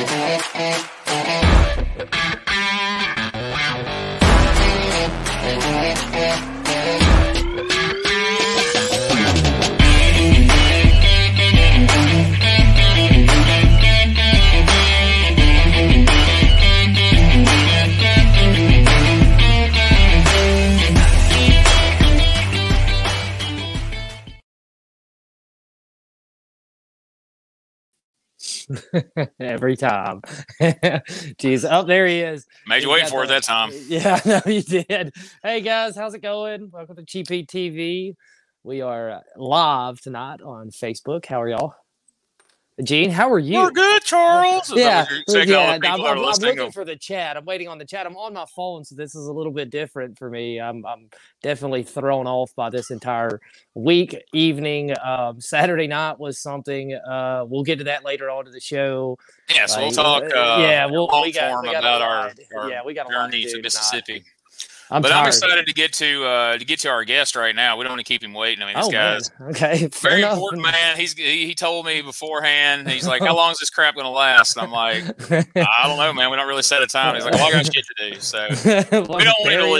Thank you. Every time. Jeez. Oh, there he is. Made you wait for it that time. Yeah, no, you did. Hey guys, how's it going? Welcome to GP TV. We are uh, live tonight on Facebook. How are y'all? Gene, how are you? We're good, Charles. Is Yeah, what yeah. I'm, people that are I'm- I'm looking to- for the chat. I'm waiting on the chat. I'm on my phone, so this is a little bit different for me. I'm, I'm definitely thrown off by this entire week, evening. Um, Saturday night was something. Uh, we'll get to that later on to the show. Yeah, so we'll talk. uh, Uh, yeah, we'll- long we got- we got about our, our Yeah, we got a lot to journey do to tonight. Mississippi. I'm but I'm excited to get to uh, to get to our guest right now. We don't want to keep him waiting. I mean, this Oh guy's Okay. very enough. important man. He's he, he told me beforehand. He's like, "How long is this crap going to last?" And I'm like, "I don't know, man. We don't really set a time." He's like, "Well, I got shit to do." So we don't want him to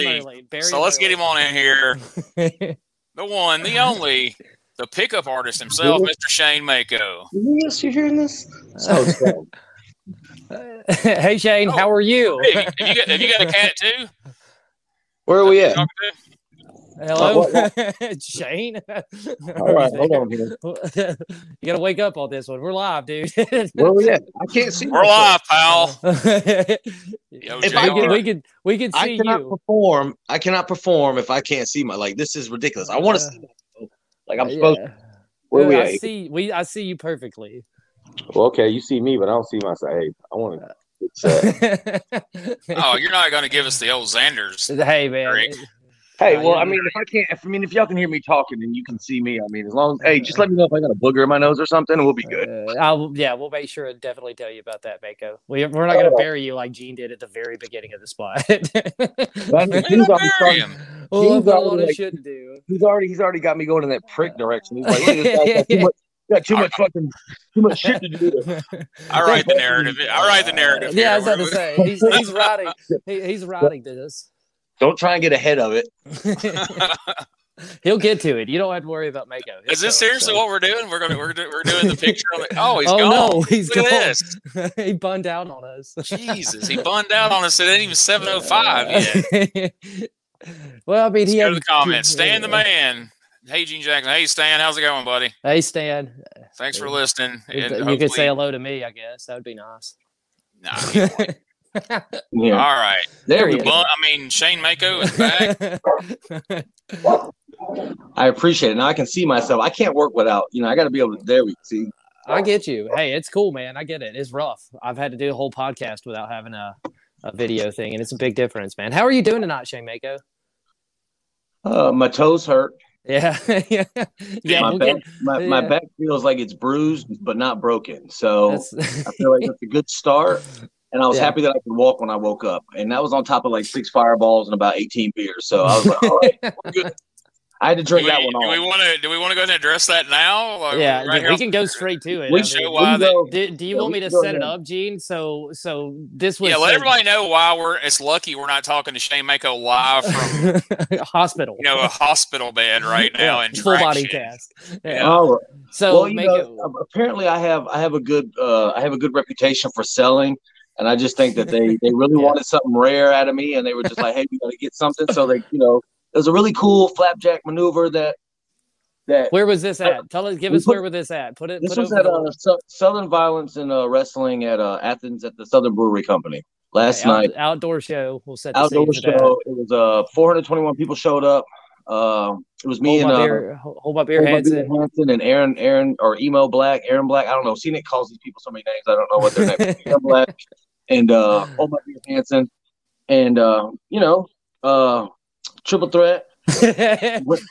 leave. so let's get him on in here. The one, the only, the pickup artist himself, Mr. Shane Mako. Yes, you hearing this? So hey Shane, how are you? Hey, have you got have you got a cat too? Where are we at? Talking to? Hello, what- Shane. All right, hold on here. you gotta wake up on this one. We're live, dude. Where are we at? I can't see. We're myself. live, pal. Yo, If I can, we can we can see I cannot you. perform. I cannot perform if I can't see my. Like this is ridiculous. I want to Uh, see myself. Like I'm supposed. Yeah. Where we I at? see we I see you perfectly. Well, okay, you see me, but I don't see myself. Hey, I want to. It's, uh, Oh, you're not going to give us the old Zanders. hey man. Great. hey, well. I mean, if I can't, if I mean, if y'all can hear me talking and you can see me, I mean, as long as hey, just let me know if I got a booger in my nose or something, and we'll be good. Uh, I'll, yeah, we'll make sure and definitely tell you about that, Mako. We, we're not going to bury you like Gene did at the very beginning of the spot. But We he's already bury starting- him. well, I've Gene's got a lot already of like- shit to do. He's already, he's already got me going in that prick direction. He's like, look, this guy's got too much, got too much fucking, too much shit to do. I write the narrative. I write the narrative. Yeah, I was about to say he's he's writing he, he's writing this. Don't try and get ahead of it. He'll get to it. You don't have to worry about Mako. He'll Is this show seriously so. what we're doing? We're gonna we're, do- we're doing the picture. On the, oh, he's oh gone. no, he's Look gone. at this. he bunned out on us. Jesus, he bunned out on us. It ain't even seven oh five yet. well, I mean, Let's he go had to the comments. Stan the man. Hey, Gene Jackson. Hey, Stan. How's it going, buddy? Hey, Stan. Thanks for listening. You, And you could say hello to me, I guess. That would be nice. Nah, Yeah. all right. There he we is. go. I mean, Shane Mako is back. I appreciate it. Now I can see myself. I can't work without, you know, I got to be able to, there we see. I get you. Hey, it's cool, man. I get it. It's rough. I've had to do a whole podcast without having a, a video thing, and it's a big difference, man. How are you doing tonight, Shane Mako? Uh, my toes hurt. Yeah, yeah, yeah. my, We'll back, get, my, my back feels like it's bruised, but not broken. So I feel like that's a good start. And I was Yeah. happy that I could walk when I woke up. And that was on top of like six fireballs and about 18 beers. So I was like, all right, we're good. I had to drink we, that one do we want to do we want to go ahead and address that now? Like, yeah, right we on- can go straight to it. We I show mean, why can they- do, do you Yeah, want me to can go set it up, Gene? So, so this was Yeah, let so- everybody know why we're. It's lucky we're not talking to Shane Mako live from hospital. you know a hospital bed right now in full body cast. Yeah. Oh, So well, you know, it. apparently I have I have a good uh, I have a good reputation for selling, and I just think that they they really Yeah. wanted something rare out of me, and they were just like, hey, we got to get something. So they, you know, it was a really cool flapjack maneuver that that Where was this at? Tell us. Give us put- where was this at? Put it. this put was at uh, Sou- Southern Violence and uh, Wrestling at uh, Athens at the Southern Brewery Company last out- night. outdoor show. We'll set Outdoor scene for that. show. It was uh 421 people showed up. Uh, it was me Hold and uh, beer. Hold my beer, Hold My Beer Hanson. Hanson and Aaron, Aaron or Emo Black, Aaron Black. I don't know. Scenic calls these people so many names. I don't know what their name is. Aaron Black and uh, Hold My Beer Hanson, and uh, you know, uh, Triple Threat.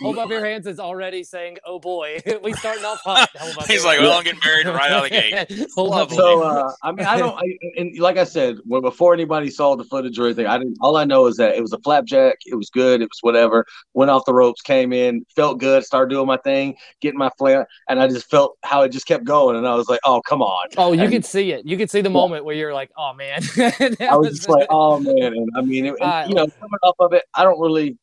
Hold up your hands is already saying, "Oh boy, we starting off hot." He's like, well, I'm getting married right out of the gate. Hold up. So uh, I mean, I don't. I, and like I said, when before anybody saw the footage or anything, I didn't. All I know is that it was a flapjack. It was good. It was whatever. Went off the ropes, came in, felt good, started doing my thing, getting my flat, and I just felt how it just kept going, and I was like, oh come on. Oh, you And could see it. You could see the moment where you're like, "Oh man." I was just like, oh man, and I mean, it, and, Uh, you know, coming off of it, I don't really.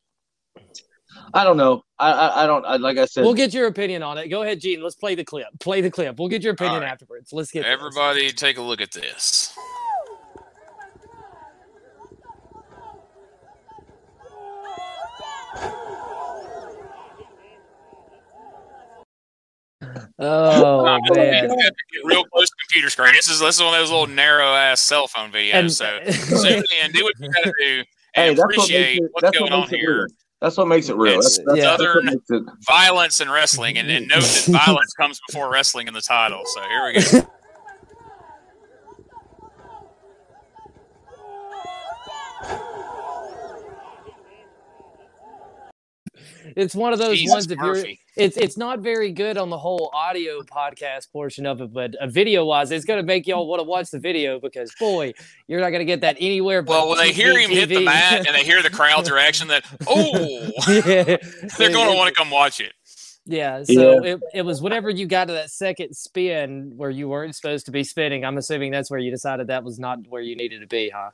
I don't know. I I, I don't. I, like I said, We'll get your opinion on it. Go ahead, Gene. Let's play the clip. Play the clip. We'll get your opinion All right. afterwards. Let's get this. Everybody, take a look at this. Oh you man. have to get real close to computer screen. This is this is one of those little narrow ass cell phone videos. And- so zoom in, do what you gotta do, hey, and that's what appreciate it. what's going what on here. real. That's what makes it real. It's That's, that's, Yeah. that's makes it. Violence and wrestling, and, and note that violence comes before wrestling in the title. So here we go. It's one of those Jesus ones if you're it's it's not very good on the whole audio podcast portion of it, but a video wise, it's gonna make y'all want to watch the video because boy, you're not gonna get that anywhere. But Well, when they hear him hit the mat and they hear the crowd's reaction, that oh, yeah, they're going to want to come watch it. Yeah, so It, it was whenever you got to that second spin where you weren't supposed to be spinning. I'm assuming that's where you decided that was not where you needed to be, huh?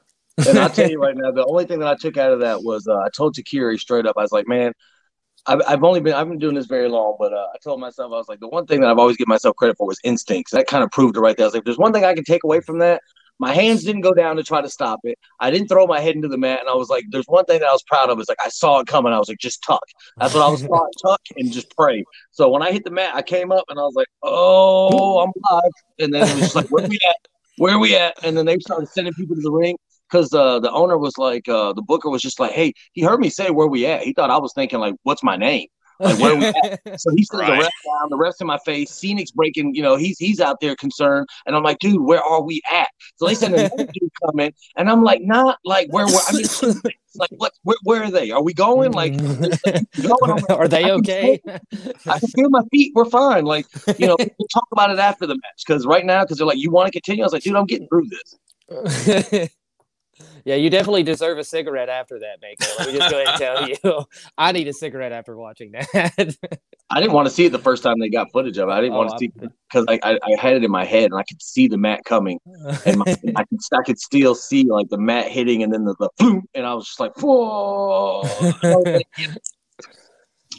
And I'll tell you right now, the only thing that I took out of that was uh, I told Takiri straight up, I was like, man, I've, I've only been I've been doing this very long, but uh, I told myself I was like, the one thing that I've always given myself credit for was instincts. That kind of proved it right there. I was like, if there's one thing I can take away from that. My hands didn't go down to try to stop it. I didn't throw my head into the mat, and I was like, "There's one thing that I was proud of. Is like I saw it coming. I was like, just tuck. That's what I was taught. tuck and just pray. So when I hit the mat, I came up and I was like, "Oh, I'm alive." And then it was just like, "Where we at? Where we at?" And then they started sending people to the ring because uh, the owner was like, uh, the booker was just like, "Hey, he heard me say where we at. He thought I was thinking like, what's my name?" Like, where we at? So he sends Right. the rest down, the rest in my face. Scenic's breaking, you know, he's he's out there concerned, and I'm like, dude, where are we at? So they send another dude coming, and I'm like, not like where we're. I mean, like what? Where, where are they? Are we going? Like, going? Like, are they I can okay? I can feel my feet. We're fine. Like, you know, we'll talk about it after the match because right now, because they're like, you want to continue? I was like, dude, I'm getting through this. Yeah, you definitely deserve a cigarette after that, Mako. Let me just go ahead and tell you, I need a cigarette after watching that. I didn't want to see it the first time they got footage of it. I didn't oh, want Oh, to see because I, I I had it in my head and I could see the mat coming and my, I could I could still see like the mat hitting and then the, the boom and I was just like whoa.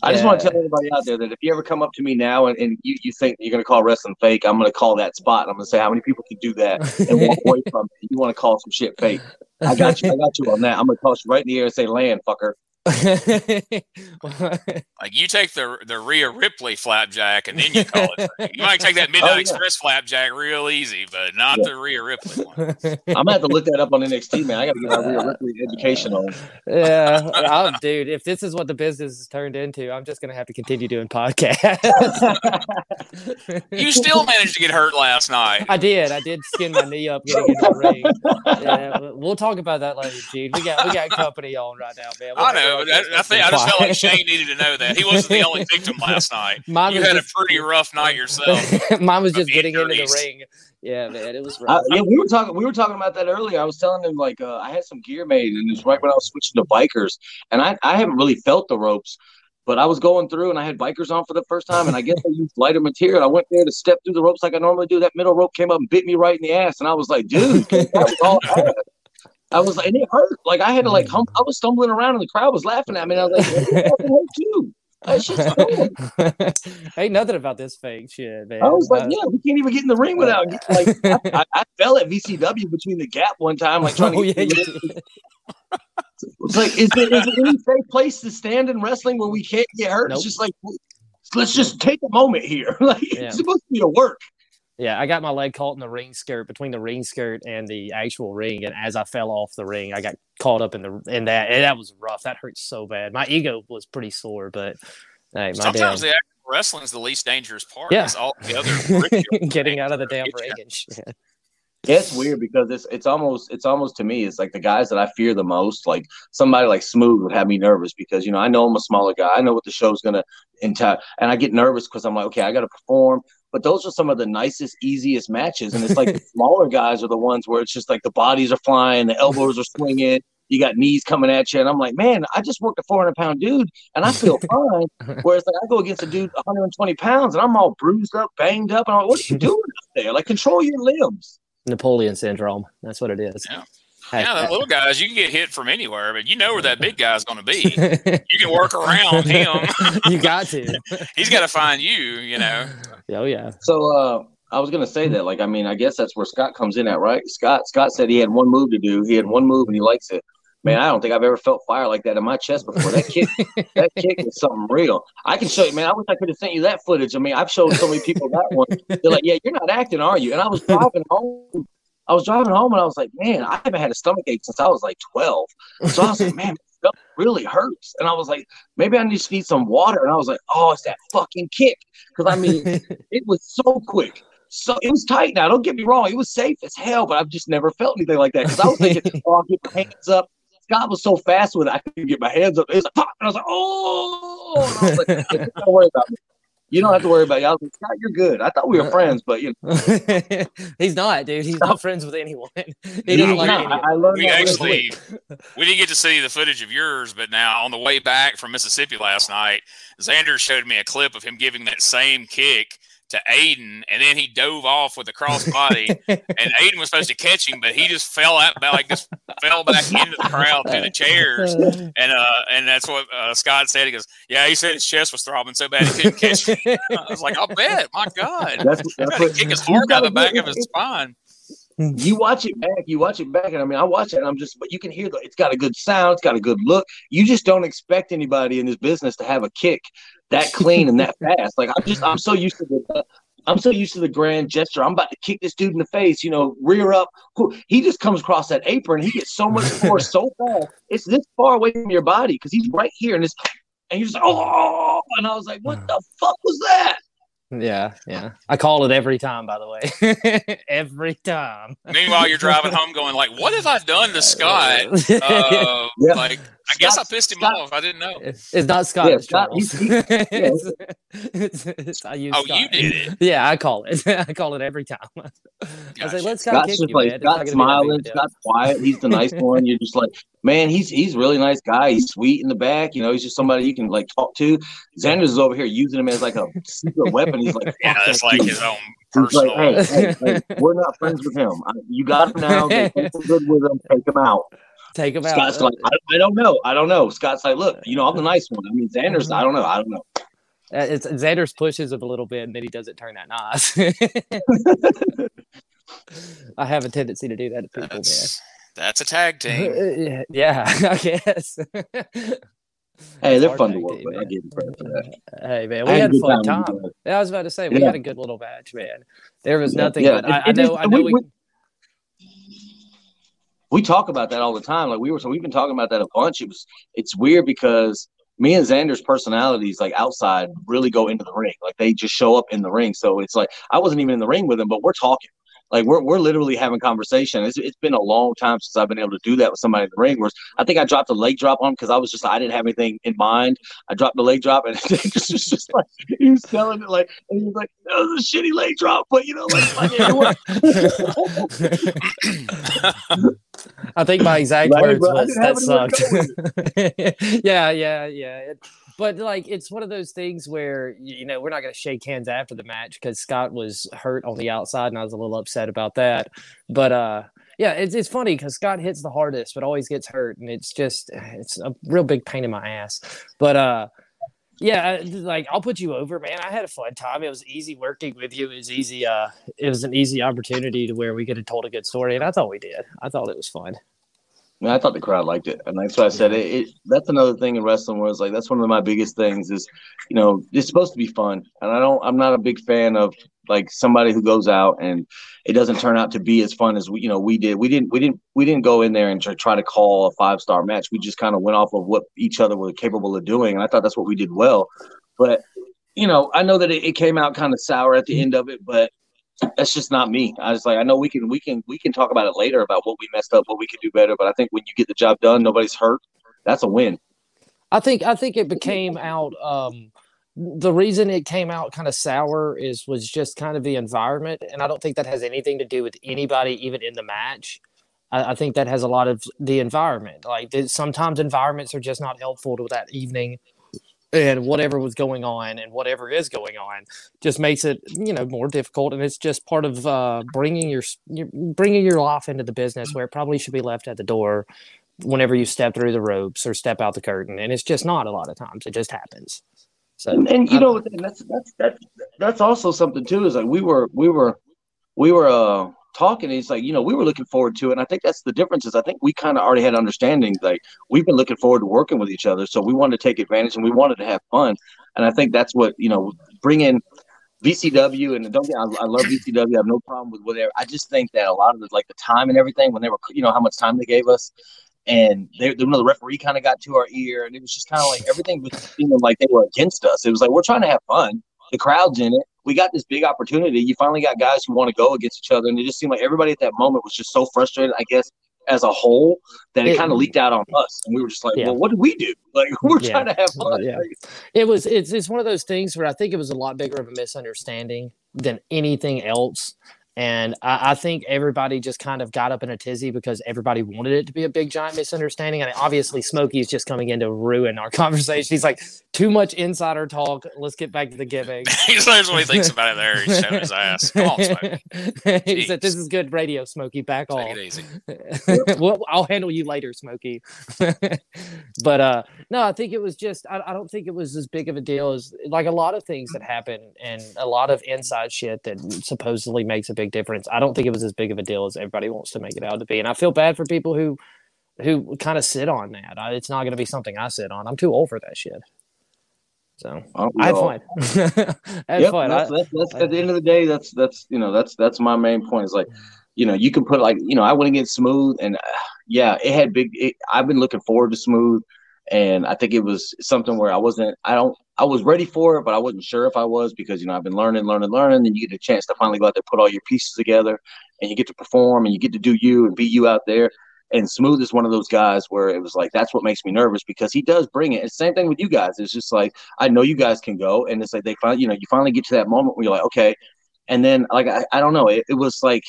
I just want to tell everybody out there that if you ever come up to me now and, and you, you think you're going to call wrestling fake, I'm going to call that spot. I'm going to say how many people can do that and walk away from it. You want to call some shit fake? I got you. I got you on that. I'm going to toss you right in the air and say land, fucker. Like you take the the Rhea Ripley flapjack and then you call it. You might take that oh, Midnight Oh, yeah. Express flapjack real easy, but not Yeah. the Rhea Ripley one. I'm going to have to look that up on NXT, man. I got to get my Rhea Ripley education on. yeah, I'm, dude. If this is what the business has turned into, I'm just gonna have to continue doing podcasts. You still managed to get hurt last night. I did. I did skin my knee up getting in the ring. Yeah, we- we'll talk about that later, Gene. We got we got company on right now, man. We'll I have know, our but I think I just felt like. Shane needed to know that he wasn't the only victim last night. Mine You was had a pretty rough night yourself. Mine was just the getting into the ring. Yeah, man, it was Uh, rough. yeah, we were talking. We were talking about that earlier. I was telling him like uh, I had some gear made, and it was right when I was switching to bikers, and I I haven't really felt the ropes, but I was going through, and I had bikers on for the first time, and I guess I used lighter material. I went there to step through the ropes like I normally do. That middle rope came up and bit me right in the ass, and I was like, dude, that was all I was like, and it hurt. Like I had to like hump. I was stumbling around, and the crowd was laughing at me. And I was like, it fucking too. That. Ain't nothing about this fake shit, man. I was like, Uh, yeah, we can't even get in the ring without like. I, I, fell at VCW between the gap one time, like trying to. oh, yeah, get you. It's like, is there, is there any safe place to stand in wrestling where we can't get hurt? Nope. It's just like, let's just take a moment here. like, Yeah. it's supposed to be a work. Yeah, I got my leg caught in the ring skirt between the ring skirt and the actual ring, and as I fell off the ring, I got caught up in the in that, and that was rough. That hurt so bad. My ego was pretty sore, but hey, my Sometimes damn, the actual wrestling's the least dangerous part. Yeah. It's all the other getting out of the damn ring and shit. It's weird because it's it's almost it's almost to me it's like the guys that I fear the most. Like somebody like Smooth would have me nervous because you know I know I'm a smaller guy. I know what the show's gonna entail, and I get nervous because I'm like, okay, I got to perform. But those are some of the nicest, easiest matches, and it's like the smaller guys are the ones where it's just like the bodies are flying, the elbows are swinging, you got knees coming at you, and I'm like, man, I just worked a 400 pound dude, and I feel fine. Whereas like I go against a dude 120 pounds, and I'm all bruised up, banged up, and I'm like, what are you doing out there? Like control your limbs. Napoleon syndrome. That's what it is. Yeah. Yeah, the little guys, you can get hit from anywhere, but you know where that big guy's going to be. You can work around him. you got to. He's got to find you, you know. Oh, yeah. So, uh, I was gonna say that, like, I mean, I guess that's where Scott comes in at, right? Scott Scott said he had one move to do. He had one move and he likes it. Man, I don't think I've ever felt fire like that in my chest before. That kick, that kick is something real. I can show you, man. I wish I could have sent you that footage. I mean, I've showed so many people that one. They're like, "Yeah, you're not acting, are you?" And I was driving home. I was driving home and I was like, "Man, I haven't had a stomach ache since I was like 12." So I was like, "Man, stomach really hurts." And I was like, "Maybe I just need some water." And I was like, "Oh, it's that fucking kick." Because I mean, it was so quick. So it was tight. Now, don't get me wrong; it was safe as hell, but I've just never felt anything like that. Because I was thinking, "Oh, I'll get my hands up." Scott was so fast with it, I couldn't get my hands up. It was like, Pop! and I was like, "Oh!" And I was like, "Don't worry about me. You don't have to worry about it." I was like, "Scott, you're good." I thought we were uh, friends, but you know, he's not, dude. He's not friends with anyone. He he's doesn't like not. anyone. I, I learned We that actually we didn't get to see the footage of yours, but now on the way back from Mississippi last night, Xander showed me a clip of him giving that same kick to Aiden, and then he dove off with a crossbody, and Aiden was supposed to catch him, but he just fell out, like just fell back into the crowd to the chairs, and uh, and that's what uh, Scott said. He goes, "Yeah, he said his chest was throbbing so bad he couldn't catch me." I was like, "I'll bet, my God." That's, He's that's got to kick his heart out gotta the back of his spine. you watch it back, you watch it back, and I mean, I watch it, and I'm just, but you can hear the, it's got a good sound, it's got a good look. You just don't expect anybody in this business to have a kick that clean and that fast. Like I'm just, I'm so used to the, I'm so used to the grand gesture. I'm about to kick this dude in the face, you know, rear up. He just comes across that apron. He gets so much force so fast. It's this far away from your body because he's right here, and it's, and you're just, oh, and I was like, what the fuck was that? Yeah, yeah. I call it every time, by the way. every time. Meanwhile, you're driving home going like, "What have I done to Scott?" Uh, Yeah. Like, I guess I pissed him Scott- off. I didn't know. It's not Scott. Yeah, it's Scott, Charles. he- he- It's- it's- it's- I use Oh, Scott. you did it. Yeah, I call it. I call it every time. I was Gotcha. like, let Scott Scott's kick just you, like man. It's not Scott's that smiling. a. Scott's quiet. He's the nice one. You're just like, man, he's he's a really nice guy. He's sweet in the back. You know, he's just somebody you can like talk to. Zanders is over here using him as like a secret weapon. He's like, Yeah, "Fuck that's like dude." his own He's personal. like, hey, hey, hey, we're not friends with him. I, you got him now. Get good with him. Take him out. Take him out. Scott's like, I, I don't know. I don't know. Scott's like, look, you know, I'm the nice one. I mean, Zanders, I don't know. I don't know. Uh, It's Zanders pushes him a little bit, and then he doesn't turn that nice. I have a tendency to do that to people, man. That's, that's a tag team. yeah, I guess. Hey, they're Hard fun to work team, with. I man. give you credit for that. hey man, I we had a had fun time time. Yeah, I was about to say we Yeah. had a good little match, man. There was Yeah, nothing yeah. but I, It- I know is- I know we- we, we- we talk about that all the time. Like we were, so we've been talking about that a bunch. It was, it's weird because me and Zanders' personalities, like outside, really go into the ring. Like they just show up in the ring. So it's like I wasn't even in the ring with him, but we're talking. Like we're we're literally having conversation. It's, it's been a long time since I've been able to do that with somebody in the ring. Whereas I think I dropped a leg drop on him because I was just I didn't have anything in mind. I dropped the leg drop and it was just, just like he was telling it like and he was like, "That was a shitty leg drop," but you know, like, like. I think my exact Right, words bro. Was that sucked. yeah, yeah, yeah. It- but like, it's one of those things where you know we're not going to shake hands after the match because Scott was hurt on the outside, and I was a little upset about that. But uh, yeah, it's it's funny because Scott hits the hardest, but always gets hurt, and it's just it's a real big pain in my ass. But uh. Yeah, like I'll put you over, man. I had a fun time. It was easy working with you. It was easy. Uh, it was an easy opportunity to where we could have told a good story, and I thought we did. I thought it was fun. I, mean, I thought the crowd liked it, and that's why I said it, it. That's another thing in wrestling where it's like that's one of my biggest things is, you know, it's supposed to be fun, and I don't. I'm not a big fan of like somebody who goes out and it doesn't turn out to be as fun as we, you know, we did. We didn't. We didn't. We didn't go in there and try, try to call a five star match. We just kind of went off of what each other were capable of doing, and I thought that's what we did well. But you know, I know that it, it came out kind of sour at the end of it, but that's just not me. I was like, I know we can we can we can talk about it later about what we messed up, what we could do better. But I think when you get the job done, nobody's hurt. That's a win. I think I think it became out. Um, the reason it came out kind of sour is was just kind of the environment, and I don't think that has anything to do with anybody even in the match. I, I think that has a lot of the environment. Like sometimes environments are just not helpful to that evening and whatever was going on and whatever is going on just makes it you know more difficult. And it's just part of uh, bringing your bringing your life into the business where it probably should be left at the door whenever you step through the ropes or step out the curtain. And it's just not a lot of times. It just happens. So and, and you know that's that's that's that's also something too is like we were we were we were uh talking, he's like, you know, we were looking forward to it. And I think that's the difference is I think we kind of already had understanding like we've been looking forward to working with each other. So we wanted to take advantage and we wanted to have fun. And I think that's what, you know, bring in VCW and don't get, I, I love VCW. I have no problem with whatever. I just think that a lot of the, like the time and everything when they were, you know, how much time they gave us and they, you know, the referee kind of got to our ear and it was just kind of like everything was seeming like they were against us. It was like, we're trying to have fun. The crowd's in it we got this big opportunity. You finally got guys who want to go against each other, and it just seemed like everybody at that moment was just so frustrated. I guess as a whole that it, it kind of leaked out on us, and we were just like, yeah. "Well, what do we do? Like, we're yeah. trying to have fun." Yeah. It was. It's it's one of those things where I think it was a lot bigger of a misunderstanding than anything else. And I, I, think everybody just kind of got up in a tizzy because everybody wanted it to be a big giant misunderstanding. And obviously, Smokey is just coming in to ruin our conversation. He's like, too much insider talk. Let's get back to the giving. He's what he thinks about it there. He's showing his ass. Come on, Smokey. he said, This is good radio, Smokey. Back Take off. It easy. well, I'll handle you later, Smokey. but uh, no, I think it was just, I, I don't think it was as big of a deal as like a lot of things that happen and a lot of inside shit that supposedly makes a big big difference. I don't think it was as big of a deal as everybody wants to make it out to be, and I feel bad for people who who kind of sit on that. I, it's not going to be something I sit on. I'm too old for that shit. So I had fun. I had yep, fun. That's, that's, that's, at the end of the day, that's that's you know that's that's my main point. Is like, you know, you can put like you know I went against Smooth, and uh, yeah, it had big. It, I've been looking forward to Smooth, and I think it was something where I wasn't. I don't. I was ready for it, but I wasn't sure if I was because you know I've been learning, learning, learning. And you get a chance to finally go out there, put all your pieces together, and you get to perform, and you get to do you and be you out there. And Smooth is one of those guys where it was like that's what makes me nervous because he does bring it. The same thing with you guys. It's just like I know you guys can go, and it's like they finally, you know, you finally get to that moment where you're like, okay. And then like I, I don't know, it, it was like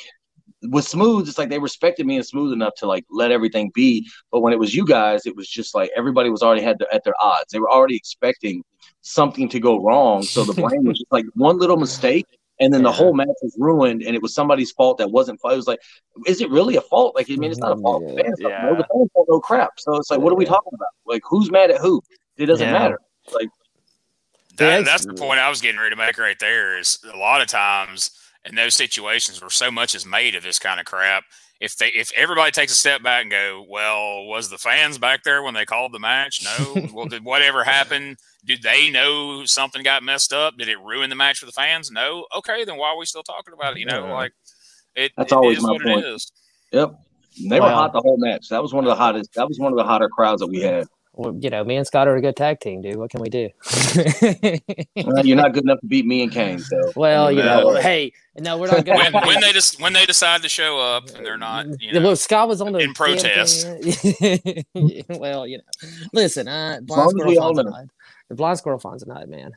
with smooth it's like they respected me and smooth enough to like let everything be. But when it was you guys it was just like everybody was already had the, at their odds. They were already expecting something to go wrong. So the blame was just like one little mistake and then yeah. the whole match was ruined and it was somebody's fault that wasn't it was like is it really a fault? Like i mean it's not a fault. Yeah. fans yeah. no, the fans don't know crap. So it's like what are we talking about? Like who's mad at who? It doesn't yeah. matter. Like that, that's the point i was getting ready to make right there is a lot of times in those situations where so much is made of this kind of crap. If they if everybody takes a step back and go, well, was the fans back there when they called the match? No. well, did whatever happen? Did they know something got messed up? Did it ruin the match for the fans? No. Okay, then why are we still talking about it? You know, yeah. like it. That's it always my point. Yep. They were hot the whole match. That was one of the hottest. That was one of the hotter crowds that we had well, you know, me and Scott are a good tag team, dude. What can we do? well, you're not good enough to beat me and Kane. So, well, you know, hey, no, we're not good. when, when, they just when they decide to show up and they're not, you know, well, Scott was on the in protest. well, you know, listen, uh, blind squirrel finds a nut. The blind squirrel finds a nut, man.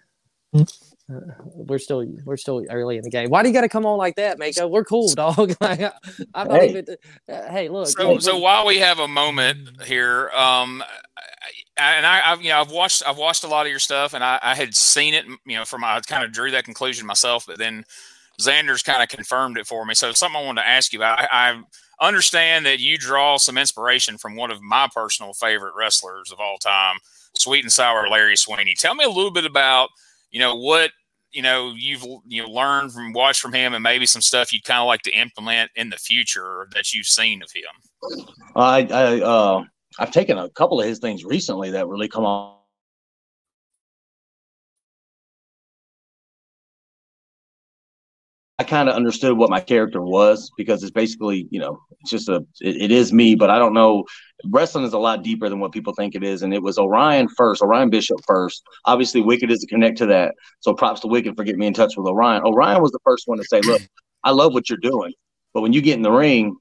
We're still we're still early in the game. Why do you got to come on like that, Mako? We're cool, dog. I'm not hey. even. Uh, hey, look. So, so while we have a moment here, um, and I, have you know, I've watched, I've watched a lot of your stuff, and I, I had seen it, you know, from I kind of drew that conclusion myself, but then Zanders kind of confirmed it for me. So something I wanted to ask you about. I, I understand that you draw some inspiration from one of my personal favorite wrestlers of all time, Sweet and Sour Larry Sweeney. Tell me a little bit about, you know, what you know you've you know learned from watch from him, and maybe some stuff you'd kind of like to implement in the future that you've seen of him. I, I uh, I've taken a couple of his things recently that really come on. I kind of understood what my character was because it's basically, you know, it's just a, it, it is me, but I don't know. Wrestling is a lot deeper than what people think it is. And it was Orion first, Orion Bishop first. Obviously, Wicked is a connect to that. So props to Wicked for getting me in touch with Orion. Orion was the first one to say, look, I love what you're doing, but when you get in the ring,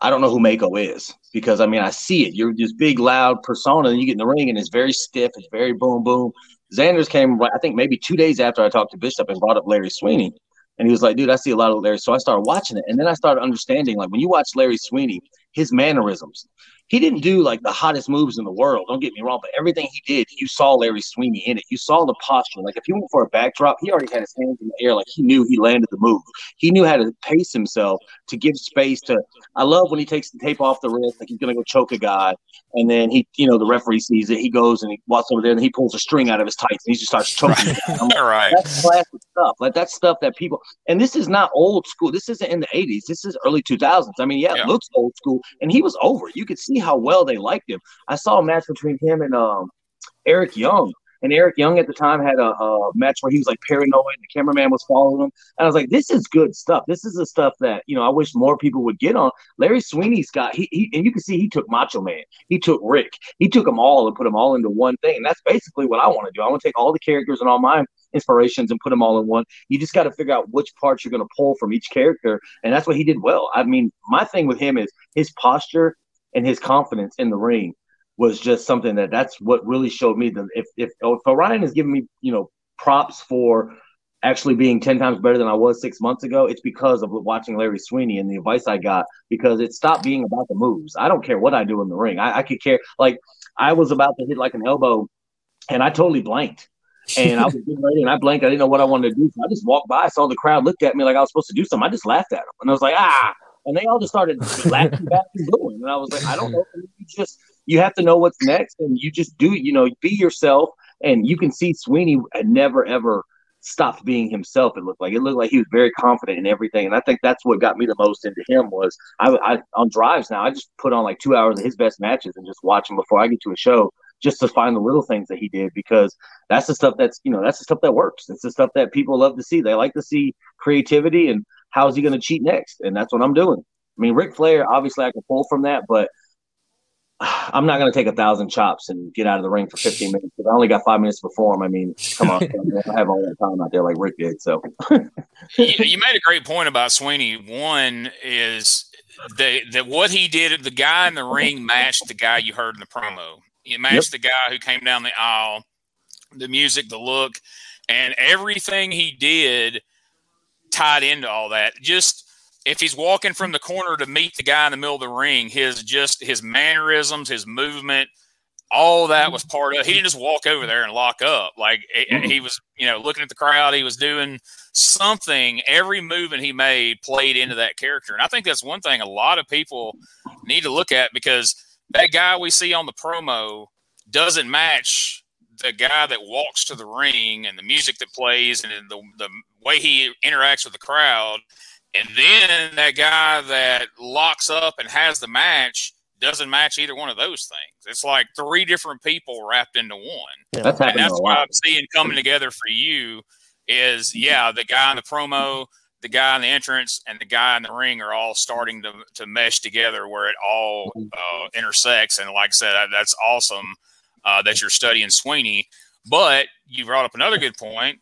I don't know who Mako is because I mean I see it. You're this big loud persona, and you get in the ring and it's very stiff. It's very boom boom. Zanders came, I think maybe two days after I talked to Bishop and brought up Larry Sweeney. And he was like, dude, I see a lot of Larry. So I started watching it. And then I started understanding, like, when you watch Larry Sweeney, his mannerisms, he didn't do like the hottest moves in the world. Don't get me wrong, but everything he did, you saw Larry Sweeney in it. You saw the posture. Like if he went for a backdrop, he already had his hands in the air, like he knew he landed the move. He knew how to pace himself to give space to. I love when he takes the tape off the wrist, like he's gonna go choke a guy, and then he, you know, the referee sees it. He goes and he walks over there and he pulls a string out of his tights and he just starts choking. Like, right. That's classic stuff. Like that's stuff that people. And this is not old school. This isn't in the '80s. This is early 2000s. I mean, yeah, Yeah. it looks old school, and he was over. You could see how well they liked him. I saw a match between him and um, Eric Young. And Eric Young at the time had a, a match where he was like paranoid. The cameraman was following him. And I was like, this is good stuff. This is the stuff that, you know, I wish more people would get on. Larry Sweeney's got, he, he and you can see he took Macho Man. He took Rick. He took them all and put them all into one thing. And that's basically what I want to do. I want to take all the characters and all my inspirations and put them all in one. You just got to figure out which parts you're going to pull from each character. And that's what he did well. I mean, my thing with him is his posture and his confidence in the ring was just something that that's what really showed me that if if, if Orion is giving me you know props for actually being 10 times better than I was six months ago, it's because of watching Larry Sweeney and the advice I got because it stopped being about the moves. I don't care what I do in the ring. I, I could care like I was about to hit like an elbow and I totally blanked. And I was getting ready and I blanked. I didn't know what I wanted to do. So I just walked by, saw the crowd looked at me like I was supposed to do something. I just laughed at them. And I was like, ah. And they all just started laughing back and booing. And I was like, I don't know. You just you have to know what's next and you just do, you know, be yourself. And you can see Sweeney never ever stopped being himself. It looked like it looked like he was very confident in everything, and I think that's what got me the most into him was I, I on drives now. I just put on like two hours of his best matches and just watch him before I get to a show, just to find the little things that he did because that's the stuff that's you know that's the stuff that works. It's the stuff that people love to see. They like to see creativity and how's he going to cheat next, and that's what I'm doing. I mean, Ric Flair, obviously, I can pull from that, but I'm not going to take a thousand chops and get out of the ring for 15 minutes because I only got five minutes to perform. I mean, come on, I have all that time out there like Ric did. So, you, you made a great point about Sweeney. One is that that what he did, the guy in the ring matched the guy you heard in the promo. It matched the guy who came down the aisle, the music, the look, and everything he did tied into all that. Just if he's walking from the corner to meet the guy in the middle of the ring, his just his mannerisms, his movement, all that was part of. He didn't just walk over there and lock up. Like he, he was, you know, looking at the crowd. He was doing something. Every movement he made played into that character, and I think that's one thing a lot of people need to look at because that guy we see on the promo doesn't match the guy that walks to the ring and the music that plays and the the way he interacts with the crowd. And then that guy that locks up and has the match doesn't match either one of those things. It's like three different people wrapped into one. that's And that's what. I'm seeing coming together for you is yeah, the guy in the promo, the guy in the entrance, and the guy in the ring are all starting to to mesh together where it all uh, intersects. And like I said, that's awesome uh, that you're studying Sweeney. But you brought up another good point.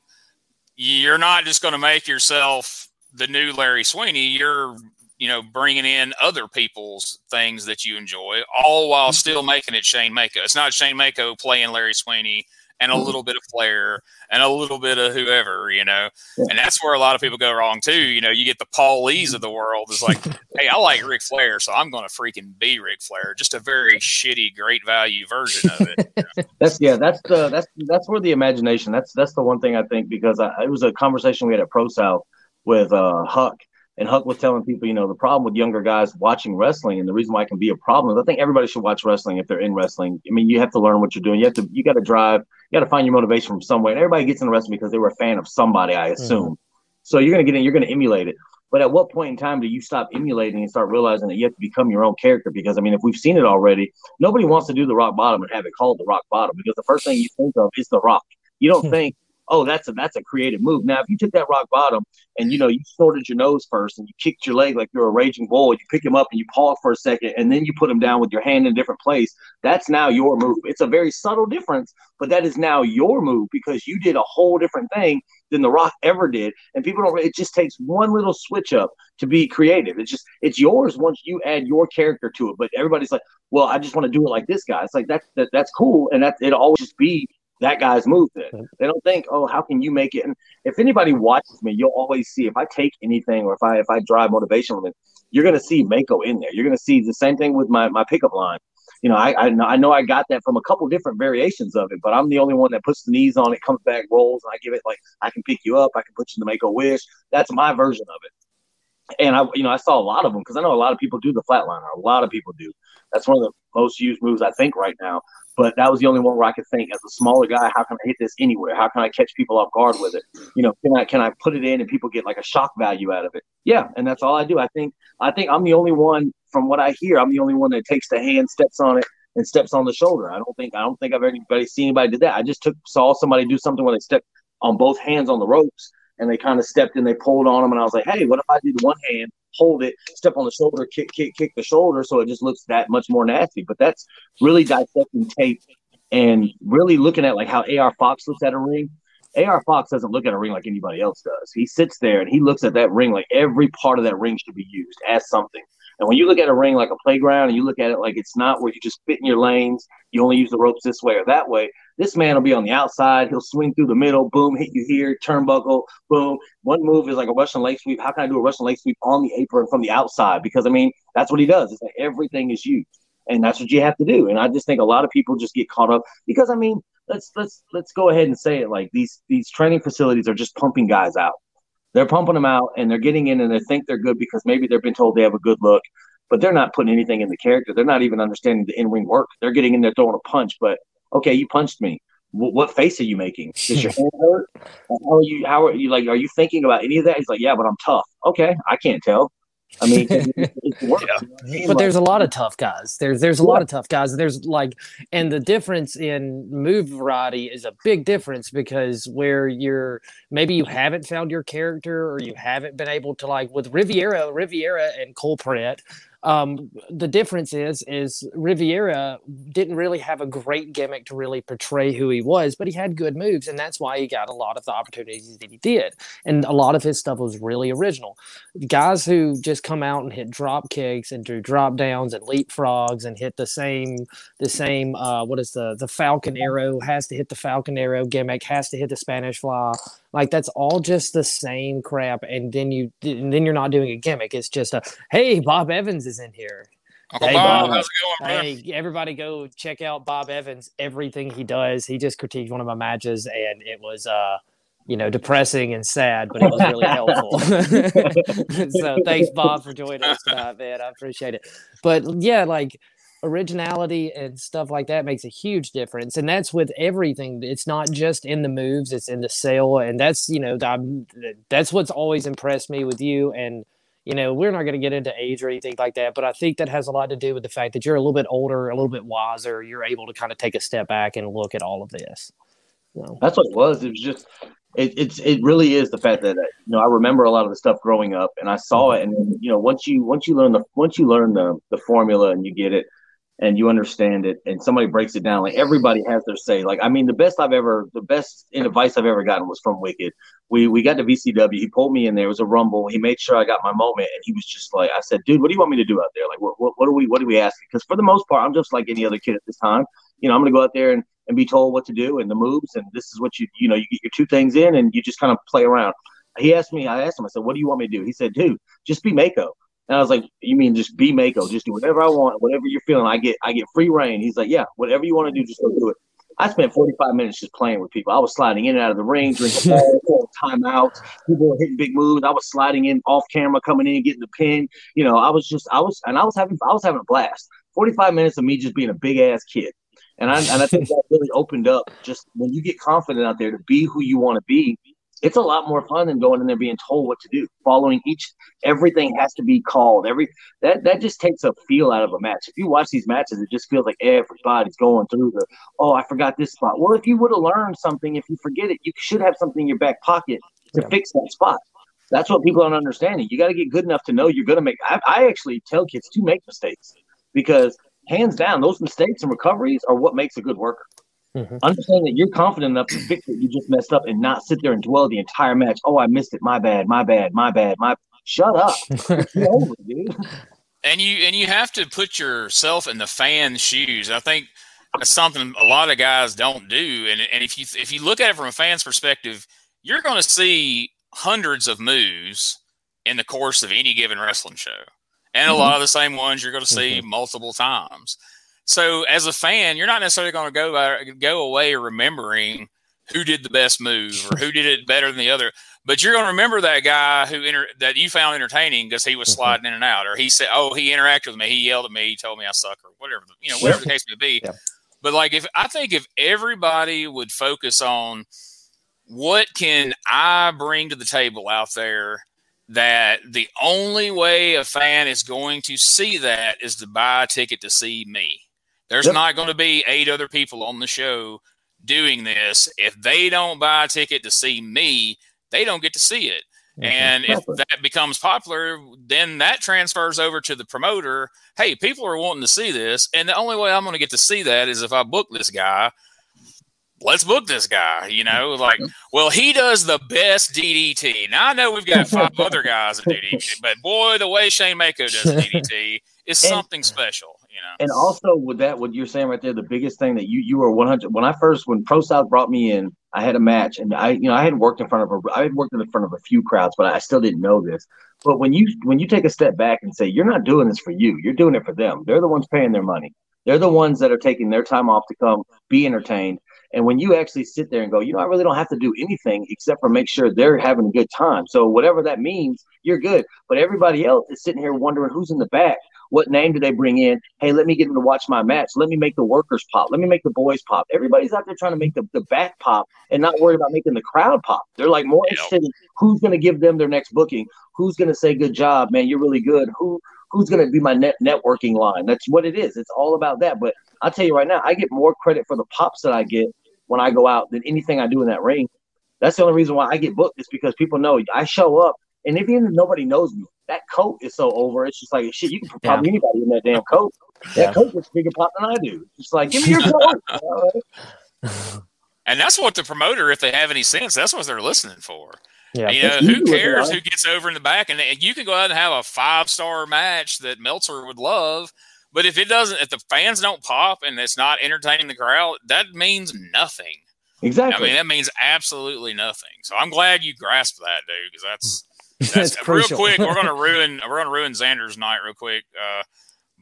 You're not just going to make yourself the new Larry Sweeney. You're you know bringing in other people's things that you enjoy, all while mm-hmm. still making it Shane Mako. It's not Shane Mako playing Larry Sweeney and a little bit of flair and a little bit of whoever, you know. Yeah. And that's where a lot of people go wrong too. You know, you get the Paul Lees of the world. It's like, hey, I like Ric Flair, so I'm going to freaking be Ric Flair. Just a very shitty, great value version of it. That's yeah. That's the that's that's where the imagination. That's that's the one thing I think because I, it was a conversation we had at Pro South with uh, Huck, and Huck was telling people, you know, the problem with younger guys watching wrestling, and the reason why it can be a problem is I think everybody should watch wrestling if they're in wrestling. I mean, you have to learn what you're doing. You have to you got to drive. You got to find your motivation from somewhere. And everybody gets into wrestling because they were a fan of somebody, I mm-hmm. assume. So you're gonna get in. You're gonna emulate it. But at what point in time do you stop emulating and start realizing that you have to become your own character? Because I mean, if we've seen it already, nobody wants to do the rock bottom and have it called the rock bottom because the first thing you think of is the rock. You don't think, oh, that's a that's a creative move. Now, if you took that rock bottom and you know you snorted your nose first and you kicked your leg like you're a raging bull, you pick him up and you pause for a second and then you put him down with your hand in a different place. That's now your move. It's a very subtle difference, but that is now your move because you did a whole different thing than the Rock ever did. And people don't. It just takes one little switch up to be creative. It's just it's yours once you add your character to it. But everybody's like, well, I just want to do it like this guy. It's like that, that that's cool, and that it always just be that guy's moved it. they don't think, oh, how can you make it? And if anybody watches me, you'll always see if I take anything or if I if I drive motivation with it, you're gonna see Mako in there. You're gonna see the same thing with my my pickup line. You know, I I know, I know I got that from a couple different variations of it, but I'm the only one that puts the knees on it, comes back, rolls, and I give it like I can pick you up, I can put you in the Mako wish. That's my version of it and I, you know, I saw a lot of them because I know a lot of people do the flatliner. A lot of people do. That's one of the most used moves I think right now. But that was the only one where I could think, as a smaller guy, how can I hit this anywhere? How can I catch people off guard with it? You know, can I can I put it in and people get like a shock value out of it? Yeah, and that's all I do. I think I think I'm the only one, from what I hear, I'm the only one that takes the hand, steps on it, and steps on the shoulder. I don't think I don't think I've anybody seen anybody do that. I just took saw somebody do something where they stepped on both hands on the ropes and they kind of stepped and they pulled on them, and I was like, hey, what if I do one hand hold it, step on the shoulder, kick, kick, kick the shoulder, so it just looks that much more nasty. But that's really dissecting tape and really looking at like how AR Fox looks at a ring. AR Fox doesn't look at a ring like anybody else does. He sits there and he looks at that ring like every part of that ring should be used as something. And when you look at a ring like a playground and you look at it like it's not where you just fit in your lanes, you only use the ropes this way or that way. This man will be on the outside. He'll swing through the middle, boom, hit you here, turnbuckle, boom. One move is like a Russian leg sweep. How can I do a Russian leg sweep on the apron from the outside? Because I mean, that's what he does. It's like everything is used, and that's what you have to do. And I just think a lot of people just get caught up because I mean, let's let's let's go ahead and say it like these these training facilities are just pumping guys out. They're pumping them out and they're getting in and they think they're good because maybe they've been told they have a good look, but they're not putting anything in the character. They're not even understanding the in ring work. They're getting in there throwing a punch, but okay, you punched me what face are you making? Is your hand hurt? How are you? How are you? Like, are you thinking about any of that? He's like, yeah, but I'm tough. Okay, I can't tell. I mean, it's work, yeah. but there's a lot of tough guys. There's there's a yeah. lot of tough guys. There's like, and the difference in move variety is a big difference because where you're maybe you haven't found your character or you haven't been able to like with Riviera, Riviera and Cole Pret, um, the difference is, is Riviera didn't really have a great gimmick to really portray who he was, but he had good moves, and that's why he got a lot of the opportunities that he did. And a lot of his stuff was really original. Guys who just come out and hit drop kicks and do drop downs and leapfrogs and hit the same, the same. Uh, what is the the Falcon Arrow has to hit the Falcon Arrow gimmick, has to hit the Spanish Fly. Like that's all just the same crap, and then you and then you're not doing a gimmick. It's just a hey, Bob Evans is in here. Uncle hey, Bob, it going, Hey, everybody go check out Bob Evans. Everything he does, he just critiqued one of my matches, and it was uh you know, depressing and sad, but it was really helpful. so thanks, Bob, for joining us tonight, man. I appreciate it. But yeah, like originality and stuff like that makes a huge difference. And that's with everything. It's not just in the moves it's in the sale. And that's you know I'm, that's what's always impressed me with you. And you know we're not going to get into age or anything like that but i think that has a lot to do with the fact that you're a little bit older a little bit wiser. You're able to kind of take a step back and look at all of this. So. that's what it was. It was just it, it's it really is the fact that uh, you know I remember a lot of the stuff growing up, and I saw mm-hmm. it, and you know once you once you learn the once you learn the the formula and you get it, and you understand it and somebody breaks it down like everybody has their say. Like i mean the best i've ever the best advice i've ever gotten was from wicked. We we got to vcw he pulled me in there. It was a rumble. He made sure i got my moment and he was just like i said dude what do you want me to do out there? Like what what, what are we what are we asking? Because for the most part i'm just like any other kid at this time. You know i'm gonna go out there and, and be told what to do and the moves and this is what you you know you get your two things in and you just kind of play around. He asked me i asked him i said what do you want me to do? He said dude just be mako and I was like, "You mean just be Mako? Just do whatever I want, whatever you're feeling. I get, I get free reign." He's like, "Yeah, whatever you want to do, just go do it." I spent 45 minutes just playing with people. I was sliding in and out of the ring, drinking ball, timeouts. People were hitting big moves. I was sliding in off camera, coming in, getting the pin. You know, I was just, I was, and I was having, I was having a blast. 45 minutes of me just being a big ass kid. And I, and I think that really opened up just when you get confident out there to be who you want to be it's a lot more fun than going in there being told what to do. Following each, everything has to be called. Every that that just takes a feel out of a match. If you watch these matches, it just feels like everybody's going through the. Oh, I forgot this spot. Well, if you would have learned something, if you forget it, you should have something in your back pocket to yeah. fix that spot. That's what people aren't understanding. You got to get good enough to know you're going to make. I, I actually tell kids to make mistakes because hands down, those mistakes and recoveries are what makes a good worker. Mm-hmm. Understand that you're confident enough to fix it. You just messed up and not sit there and dwell the entire match. Oh, I missed it. My bad. My bad. My bad. My shut up. over, dude. And you and you have to put yourself in the fan's shoes. I think that's something a lot of guys don't do. And and if you if you look at it from a fan's perspective, you're going to see hundreds of moves in the course of any given wrestling show, and mm-hmm. a lot of the same ones you're going to see mm-hmm. multiple times. So as a fan, you're not necessarily going to go uh, go away remembering who did the best move or who did it better than the other. But you're going to remember that guy who inter- that you found entertaining because he was mm-hmm. sliding in and out, or he said, "Oh, he interacted with me, he yelled at me, he told me I suck, or whatever you know, whatever the case may be." Yeah. But like, if I think if everybody would focus on what can I bring to the table out there that the only way a fan is going to see that is to buy a ticket to see me. There's yep. not going to be eight other people on the show doing this. If they don't buy a ticket to see me, they don't get to see it. Mm-hmm. And if that becomes popular, then that transfers over to the promoter. Hey, people are wanting to see this. And the only way I'm going to get to see that is if I book this guy. Let's book this guy. You know, like, well, he does the best DDT. Now I know we've got five other guys in DDT, but boy, the way Shane Mako does DDT is something special know. And also with that, what you're saying right there, the biggest thing that you you were 100. When I first when Pro South brought me in, I had a match, and I you know I had worked in front of a I had worked in front of a few crowds, but I still didn't know this. But when you when you take a step back and say you're not doing this for you, you're doing it for them. They're the ones paying their money. They're the ones that are taking their time off to come be entertained. And when you actually sit there and go, you know, I really don't have to do anything except for make sure they're having a good time. So whatever that means, you're good. But everybody else is sitting here wondering who's in the back. What name do they bring in? Hey, let me get them to watch my match. Let me make the workers pop. Let me make the boys pop. Everybody's out there trying to make the, the back pop and not worried about making the crowd pop. They're like more interested in who's going to give them their next booking, who's going to say, good job, man, you're really good. Who Who's going to be my net networking line? That's what it is. It's all about that. But I'll tell you right now, I get more credit for the pops that I get when I go out than anything I do in that ring. That's the only reason why I get booked is because people know I show up, and if even nobody knows me, that coat is so over. It's just like shit. You can put probably yeah. anybody in that damn coat. That yeah. coat looks bigger pop than I do. It's like give me your coat. and that's what the promoter, if they have any sense, that's what they're listening for. Yeah, you know, who cares who gets over in the back? And, and you can go out and have a five star match that Meltzer would love. But if it doesn't, if the fans don't pop and it's not entertaining the crowd, that means nothing. Exactly. I mean, that means absolutely nothing. So I'm glad you grasped that, dude, because that's That's, That's real quick. We're gonna ruin. We're gonna ruin Zanders' night real quick. Uh,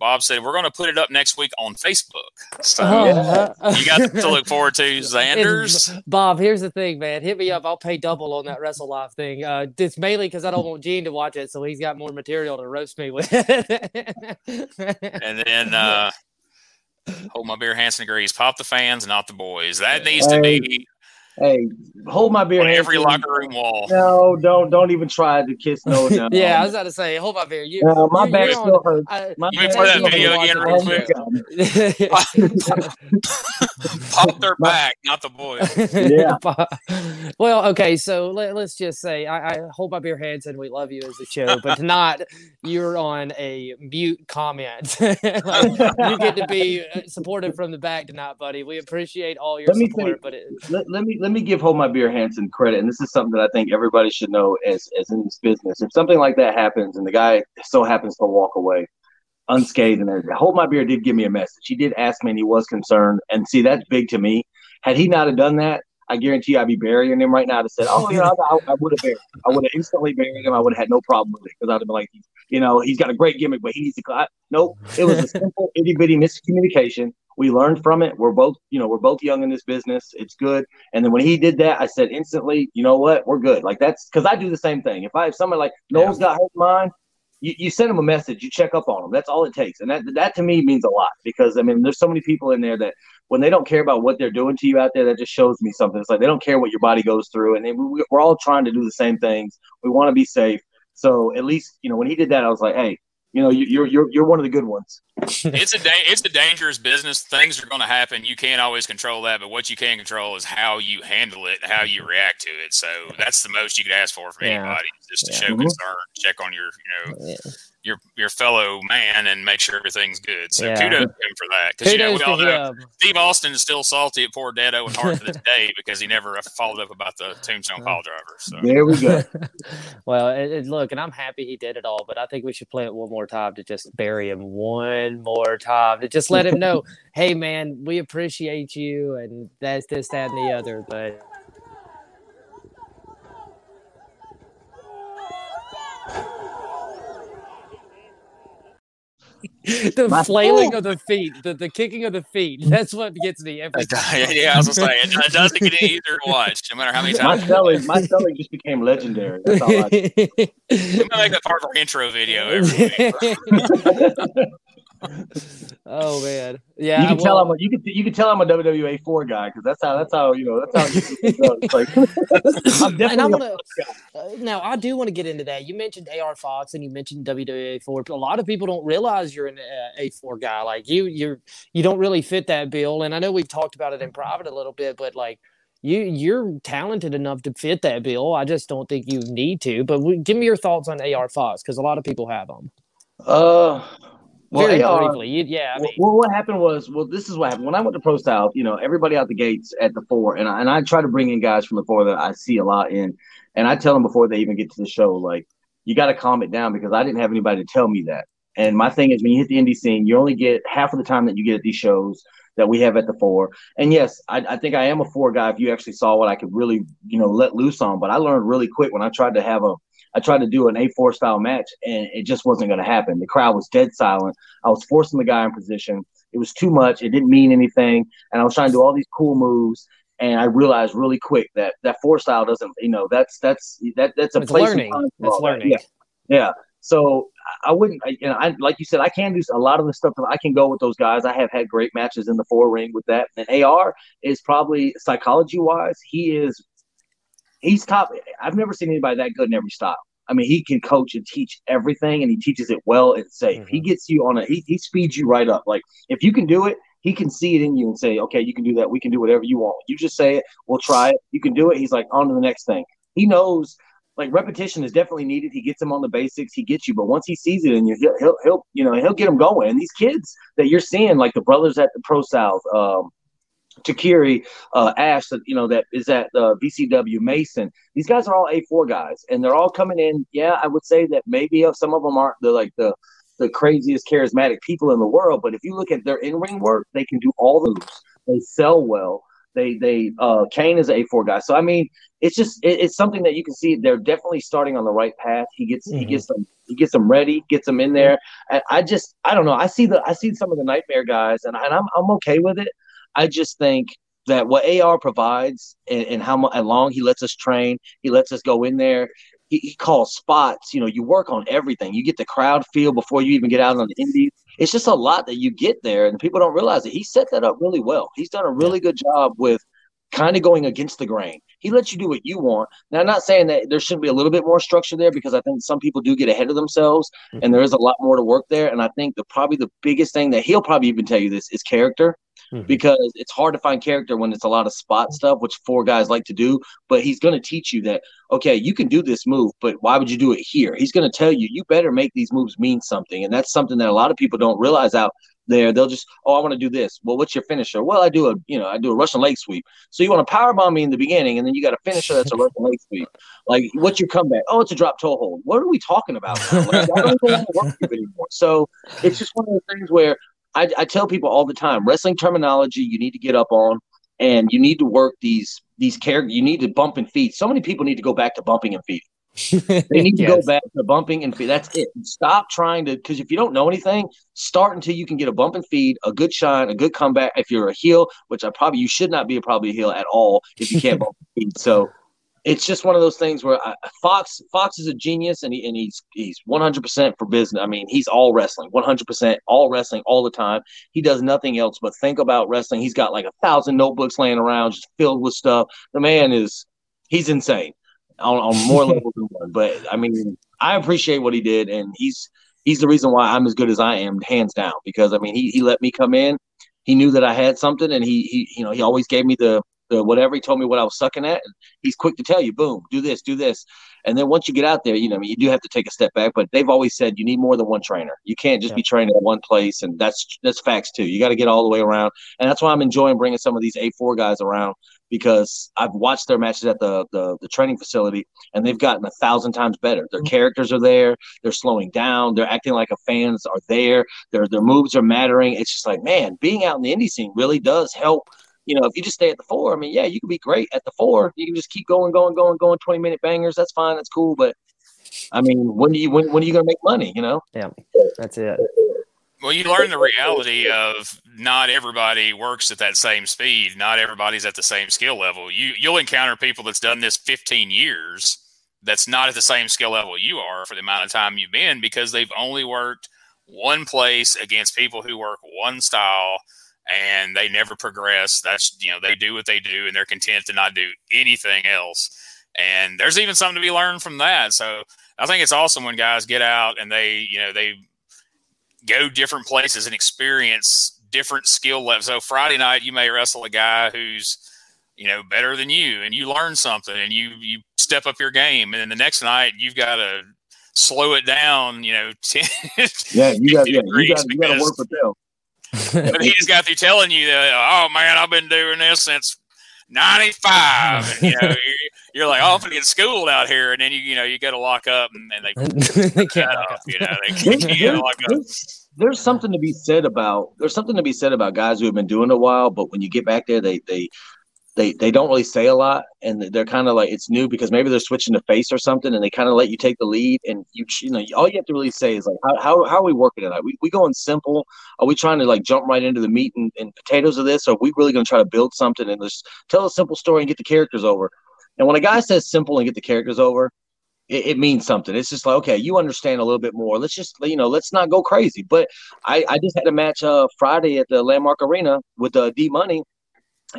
Bob said we're going to put it up next week on Facebook. So oh, you got to look forward to Zanders. Bob, here's the thing, man. Hit me up. I'll pay double on that Wrestle Live thing. Uh, it's mainly because I don't want Gene to watch it, so he's got more material to roast me with. and then uh, hold my beer. Hanson agrees. Pop the fans, not the boys. That needs to be Hey, hold my beer. On every locker room wall. No, don't don't even try to kiss no. no. yeah, I was about to say, hold my beer. You, no, my you, back still hurts. I, my you play that video again real quick. Pop their back, not the boys. Yeah. well, okay, so let, us just say I, I hold my beer hands and we love you as a show, but tonight you're on a mute comment. like, you get to be uh, supported from the back tonight, buddy. We appreciate all your let support. but it, let, let me let me give Hold My Beer Hanson credit, and this is something that I think everybody should know as as in this business. If something like that happens and the guy so happens to walk away unscathed and Hold My Beer did give me a message. He did ask me, and he was concerned. And see, that's big to me. Had he not have done that, I guarantee I'd be burying him right now to say, oh, you know, I, I would have buried him. I would have instantly buried him. I would have had no problem with it because I'd have been like, you know, he's got a great gimmick, but he needs to. Nope. It was a simple itty bitty miscommunication we learned from it. We're both, you know, we're both young in this business. It's good. And then when he did that, I said instantly, you know what, we're good. Like that's because I do the same thing. If I have someone like Noel's yeah. got hurt mine, you, you send them a message, you check up on them. That's all it takes, and that that to me means a lot because I mean, there's so many people in there that when they don't care about what they're doing to you out there, that just shows me something. It's like they don't care what your body goes through, and we, we're all trying to do the same things. We want to be safe, so at least you know when he did that, I was like, hey, you know, you're you're you're one of the good ones. it's a da- it's a dangerous business. Things are going to happen. You can't always control that, but what you can control is how you handle it, how you react to it. So that's the most you could ask for from yeah. anybody, just to yeah. show mm-hmm. concern, check on your you know yeah your your fellow man and make sure everything's good. So yeah. kudos to him for that. Because you know we all know Steve Austin is still salty at poor Dead Owen Hart to this day because he never followed up about the Tombstone uh-huh. Pile Driver. So there we go. well, it, it, look, and I'm happy he did it all, but I think we should play it one more time to just bury him one more time to just let him know, hey man, we appreciate you, and that's this, that, and the other, but the My flailing of the feet, the, the kicking of the feet. That's what gets me every time. yeah, I was gonna say it, it doesn't get any easier to watch, no matter how many times. My selling, my selling just became legendary. That's all I. I'm gonna make that part of our intro video every week. Oh man, yeah. You can well, tell I'm a, you can you can tell I'm a WWA four guy because that's how that's how you know that's how you like. I'm definitely. And I'm gonna, uh, now I do want to get into that. You mentioned AR Fox and you mentioned WWA four. A lot of people don't realize you're an uh, A four guy. Like you, you're you don't really fit that bill. And I know we've talked about it in private a little bit, but like you you're talented enough to fit that bill. I just don't think you need to. But we, give me your thoughts on AR Fox because a lot of people have them. Uh, well, Very AR, uh, briefly, yeah. I mean. well, what happened was, well, this is what happened when I went to Pro South. You know, everybody out the gates at the four, and I, and I try to bring in guys from the four that I see a lot in, and I tell them before they even get to the show, like, you got to calm it down because I didn't have anybody to tell me that. And my thing is, when you hit the indie scene, you only get half of the time that you get at these shows that we have at the four. And yes, I, I, think I am a four guy. If you actually saw what I could really, you know, let loose on, but I learned really quick when I tried to have a I tried to do an A4 style match and it just wasn't going to happen. The crowd was dead silent. I was forcing the guy in position. It was too much. It didn't mean anything. And I was trying to do all these cool moves. And I realized really quick that that four style doesn't, you know, that's that's that that's a it's place. Learning. It's learning. Yeah. yeah. So I wouldn't, you know, I like you said, I can do a lot of the stuff. I can go with those guys. I have had great matches in the four ring with that. And AR is probably psychology wise, he is he's top. I've never seen anybody that good in every style. I mean, he can coach and teach everything, and he teaches it well and safe. Mm-hmm. He gets you on a he, he speeds you right up. Like if you can do it, he can see it in you and say, "Okay, you can do that. We can do whatever you want. You just say it. We'll try it. You can do it." He's like, "On to the next thing." He knows like repetition is definitely needed. He gets them on the basics. He gets you, but once he sees it in you, he'll he'll, he'll you know he'll get them going. And these kids that you're seeing, like the brothers at the Pro South, um, Takiri, uh, Ash, you know, that is at uh, VCW, Mason. These guys are all A4 guys, and they're all coming in. Yeah, I would say that maybe some of them aren't the like the the craziest charismatic people in the world, but if you look at their in ring work, they can do all those. They sell well. They they uh, Kane is an A4 guy, so I mean, it's just it, it's something that you can see. They're definitely starting on the right path. He gets mm-hmm. he gets them he gets them ready, gets them in there. And I just I don't know. I see the I see some of the nightmare guys, and, and I'm I'm okay with it. I just think that what AR provides and, and how, how long he lets us train, he lets us go in there. He, he, calls spots. You know, you work on everything. You get the crowd feel before you even get out on the indies. It's just a lot that you get there, and people don't realize it. He set that up really well. He's done a really good job with kind of going against the grain. He lets you do what you want. Now, I'm not saying that there shouldn't be a little bit more structure there because I think some people do get ahead of themselves, mm-hmm. and there is a lot more to work there. And I think the probably the biggest thing that he'll probably even tell you this is character mm-hmm. because it's hard to find character when it's a lot of spot stuff, which four guys like to do. But he's going to teach you that, okay, you can do this move, but why would you do it here? He's going to tell you, you better make these moves mean something. And that's something that a lot of people don't realize out there. They'll just, oh, I want to do this. Well, what's your finisher? Well, I do a, you know, I do a Russian leg sweep. So you want to power bomb me in the beginning, and then you got a finisher that's a Russian leg sweep. Like, what's your comeback? Oh, it's a drop toe hold. What are we talking about? Like, I don't even want to work with anymore. So it's just one of those things where I, I tell people all the time wrestling terminology you need to get up on and you need to work these these characters you need to bump and feed. So many people need to go back to bumping and feeding. They need to yes. go back to bumping and feed. That's it. Stop trying to because if you don't know anything start until you can get a bump and feed a good shine a good comeback. If you're a heel which i probably you should not be a probably a heel at all if you can't bump and feed. So it's just one of those things where I, Fox Fox is a genius and he and he's he's 100% for business. I mean, he's all wrestling, 100% all wrestling all the time. He does nothing else but think about wrestling. He's got like a thousand notebooks laying around just filled with stuff. The man is he's insane on, on more levels than one. But I mean, I appreciate what he did and he's he's the reason why I'm as good as I am, hands down. Because I mean, he he let me come in. He knew that I had something, and he he you know he always gave me the the whatever. He told me what I was sucking at. And he's quick to tell you, boom, do this, do this. And then once you get out there, you know, I mean, you do have to take a step back. But they've always said you need more than one trainer. You can't just yeah. be training at one place, and that's that's facts too. You got to get all the way around, and that's why I'm enjoying bringing some of these A4 guys around because I've watched their matches at the, the the training facility, and they've gotten a thousand times better. Their mm-hmm. characters are there. They're slowing down. They're acting like a fans are there. Their their moves are mattering. It's just like man, being out in the indie scene really does help you know, if you just stay at the four, I mean, yeah, you can be great at the four. You can just keep going, going, going, going, 20 minute bangers. That's fine. That's cool. But I mean, when do you when, when are you gonna make money, you know? Yeah, that's it. Well, you learn the reality of not everybody works at that same speed. Not everybody's at the same skill level. You you'll encounter people that's done this 15 years that's not at the same skill level you are for the amount of time you've been because they've only worked one place against people who work one style and they never progress. That's you know they do what they do and they're content to not do anything else. And there's even something to be learned from that. So I think it's awesome when guys get out and they you know they go different places and experience different skill levels. So Friday night you may wrestle a guy who's you know better than you and you learn something and you you step up your game and then the next night you've got to slow it down you know 10, yeah you got yeah, you got you got to work with them but he just got through telling you that, oh man, I've been doing this since '95. And, you know, you're, you're, like, oh, I'm gonna get schooled out here, and then you, you know, you got to lock up, and, and they, they can't lock up. You know, they can't lock up. There's something to be said about there's something to be said about guys who have been doing it a while, but when you get back there, they they they they don't really say a lot and they're kind of like it's new because maybe they're switching to face or something and they kind of let you take the lead and you you know all you have to really say is like how, how, how are we working tonight we, we going simple are we trying to like jump right into the meat and, and potatoes of this or are we really going to try to build something and just tell a simple story and get the characters over and when a guy says simple and get the characters over it, it, means something. It's just like, okay, you understand a little bit more. Let's just, you know, let's not go crazy. But I, I just had a match uh, Friday at the Landmark Arena with uh, D Money,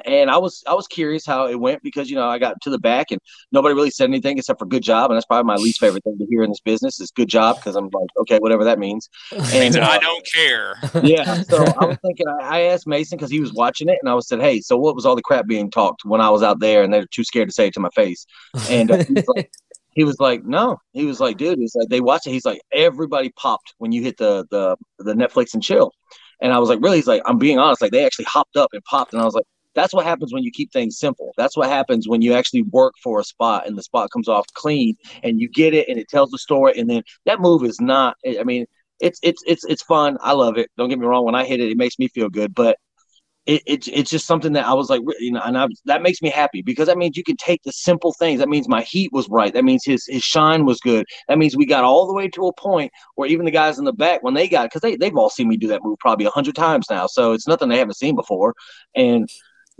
and I was I was curious how it went because you know I got to the back and nobody really said anything except for good job. And that's probably my least favorite thing to hear in this business is good job because I'm like okay whatever that means. And uh, I don't care. Yeah. So I was thinking I asked Mason because he was watching it and I was said hey so what was all the crap being talked when I was out there? And they're too scared to say it to my face. And uh, he, was like, he was like no. He was like dude he's like they watched it. He's like everybody popped when you hit the the the Netflix and chill. And I was like really? He's like I'm being honest. Like they actually hopped up and popped and I was like that's what happens when you keep things simple. That's what happens when you actually work for a spot and the spot comes off clean and you get it and it tells the story. And then that move is not. I mean, it's it's it's it's fun. I love it. Don't get me wrong. When I hit it, it makes me feel good. But it, it it's just something that I was like, you know, and I, that makes me happy because that means you can take the simple things. That means my heat was right. That means his his shine was good. That means we got all the way to a point where even the guys in the back, when they got, because they they've all seen me do that move probably a hundred times now, so it's nothing they haven't seen before, and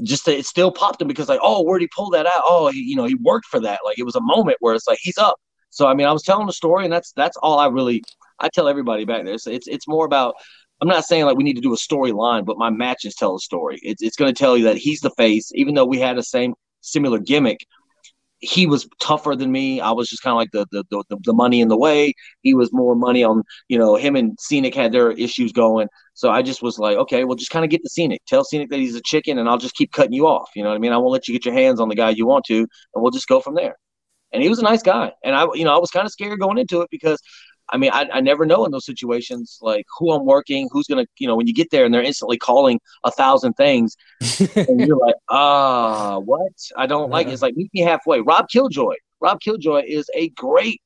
just it still popped him because like, oh, where'd he pull that out? Oh, he, you know, he worked for that. Like it was a moment where it's like he's up. So I mean, I was telling the story, and that's that's all I really I tell everybody back there. So it's it's more about. I'm not saying like we need to do a storyline, but my matches tell a story. It's it's going to tell you that he's the face, even though we had the same similar gimmick he was tougher than me. I was just kind of like the, the, the the money in the way. He was more money on you know him and Scenic had their issues going. So I just was like, okay, well just kind of get the Scenic. Tell Scenic that he's a chicken, and I'll just keep cutting you off. You know what I mean? I won't let you get your hands on the guy you want to, and we'll just go from there. And he was a nice guy, and I you know I was kind of scared going into it because I mean, I, I never know in those situations like who I'm working, who's gonna, you know, when you get there and they're instantly calling a thousand things, and you're like, ah, what? I don't like it. It's like meet me halfway. Rob Killjoy. Rob Killjoy is a great,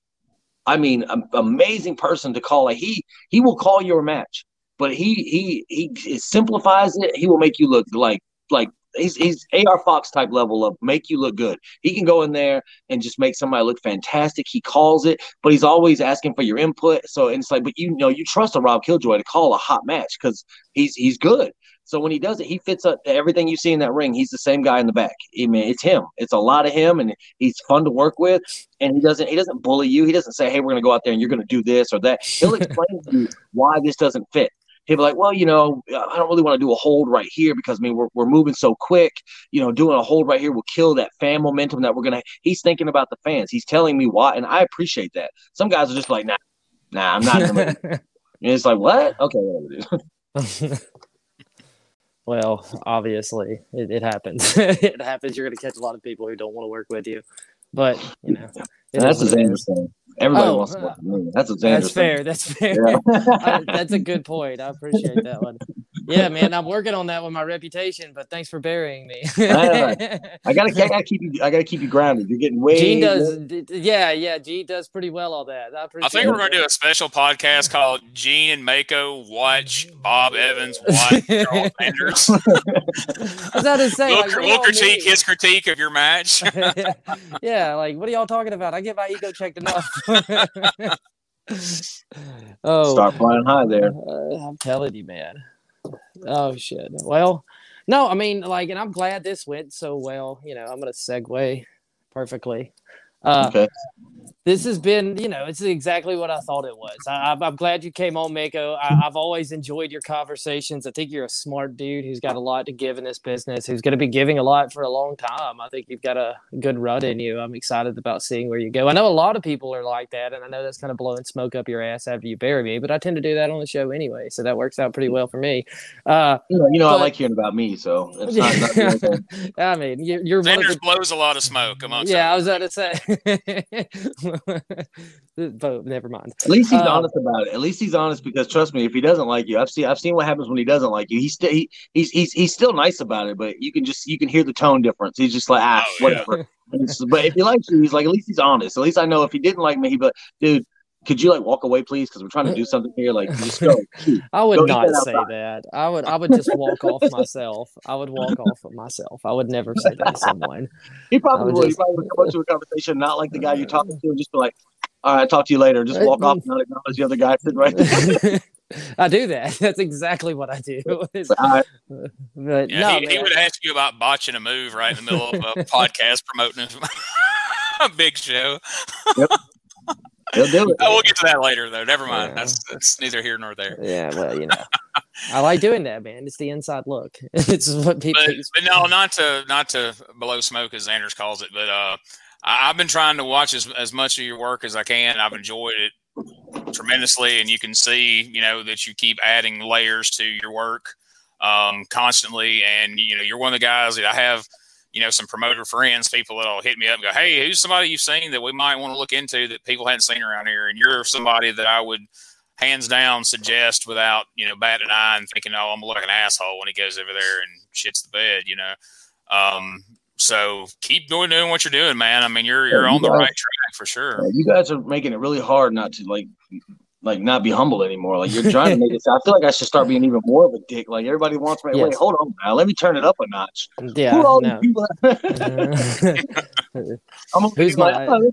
I mean, amazing person to call. Like he he will call your match, but he he he simplifies it. He will make you look like like he's he's AR Fox type level of make you look good. He can go in there and just make somebody look fantastic. He calls it, but he's always asking for your input. So and it's like, but you know, you trust a Rob Killjoy to call a hot match because he's he's good. So when he does it, he fits up everything you see in that ring. He's the same guy in the back. I mean, it's him. It's a lot of him, and he's fun to work with. And he doesn't he doesn't bully you. He doesn't say, "Hey, we're going to go out there and you're going to do this or that." He'll explain to you why this doesn't fit. He'll be like, "Well, you know, uh, I don't really want to do a hold right here because I mean we're we're moving so quick. You know, doing a hold right here will kill that fan momentum that we're gonna." He's thinking about the fans. He's telling me why, and I appreciate that. Some guys are just like, "Nah, nah, I'm not." and it's like, "What? Okay, whatever." Well, obviously, it, it happens. it happens. You're going to catch a lot of people who don't want to work with you, but you know that's a Xander thing. Everybody oh, wants to work with me. That's a Xander. That's fair. That's fair. Yeah. I, that's a good point. I appreciate that one. Yeah, man, I'm working on that with my reputation, but thanks for burying me. I, I, gotta, I gotta keep you. I gotta keep you grounded. You're getting way. Gene does. Yeah, yeah. Gene does pretty well all that. I, I think we're gonna do a special podcast called Gene and Mako watch Bob Evans watch Charles Zanders. What's that to say? We'll, like, we'll critique his critique of your match. yeah, like what are y'all talking about? I get my ego checked enough. oh, start flying high there. Uh, I'm telling you, man. Oh shit. Well, no, I mean, like, and I'm glad this went so well. You know, I'm gonna segue perfectly. Uh, okay this has been, you know, it's exactly what I thought it was. I, am glad you came on, Mako. I, have always enjoyed your conversations. I think you're a smart dude who's got a lot to give in this business, who's going to be giving a lot for a long time. I think you've got a good run in you. I'm excited about seeing where you go. I know a lot of people are like that, and I know that's kind of blowing smoke up your ass after you bury me, but I tend to do that on the show anyway, so that works out pretty well for me. Uh, you know, you know but, I like hearing about me, so it's not. not I mean, you're, you're Zanders the, blows a lot of smoke amongst. Yeah, I was about to say. but never mind. At least he's uh, honest about it. At least he's honest because trust me, if he doesn't like you, I've seen I've seen what happens when he doesn't like you. He's still he, he's he's he's still nice about it, but you can just you can hear the tone difference. He's just like ah oh, whatever. Yeah. but if he likes you, he's like at least he's honest. At least I know if he didn't like me, he but dude, could you like walk away, please? Because we're trying to do something here. Like, just go. I would go not say that. I would. I would just walk off myself. I would walk off of myself. I would never say that to someone. He probably would. Just... He probably would come up to a conversation, not like the guy you're talking to, and just be like, "All right, talk to you later." Just walk off, and not acknowledge the other guy sitting right there. I do that. That's exactly what I do. but yeah, no, he, he, would ask you about botching a move right in the middle of a podcast promoting a big show. Yep. He'll do it. We'll get to that later, though. Never mind. Yeah. That's, that's neither here nor there. Yeah, well, you know, I like doing that, man. It's the inside look. it's what people. But, but, no, not to not to blow smoke as Zanders calls it, but uh, I, have been trying to watch as as much of your work as I can. I've enjoyed it tremendously, and you can see, you know, that you keep adding layers to your work um, constantly, and you know, you're one of the guys that I have you know, some promoter friends, people that'll hit me up and go, Hey, who's somebody you've seen that we might want to look into that people hadn't seen around here? And you're somebody that I would hands down suggest without, you know, batting an eye and thinking, Oh, I'm like an asshole when he goes over there and shits the bed, you know. Um, so keep doing doing what you're doing, man. I mean, you're you're yeah, you on guys, the right track for sure. You guys are making it really hard not to like like not be humble anymore. Like you're trying to make it. I feel like I should start being even more of a dick. Like everybody wants me. Yes. Wait, hold on now. Let me turn it up a notch. Yeah. Who all no. people? I'm Who's like, my... oh,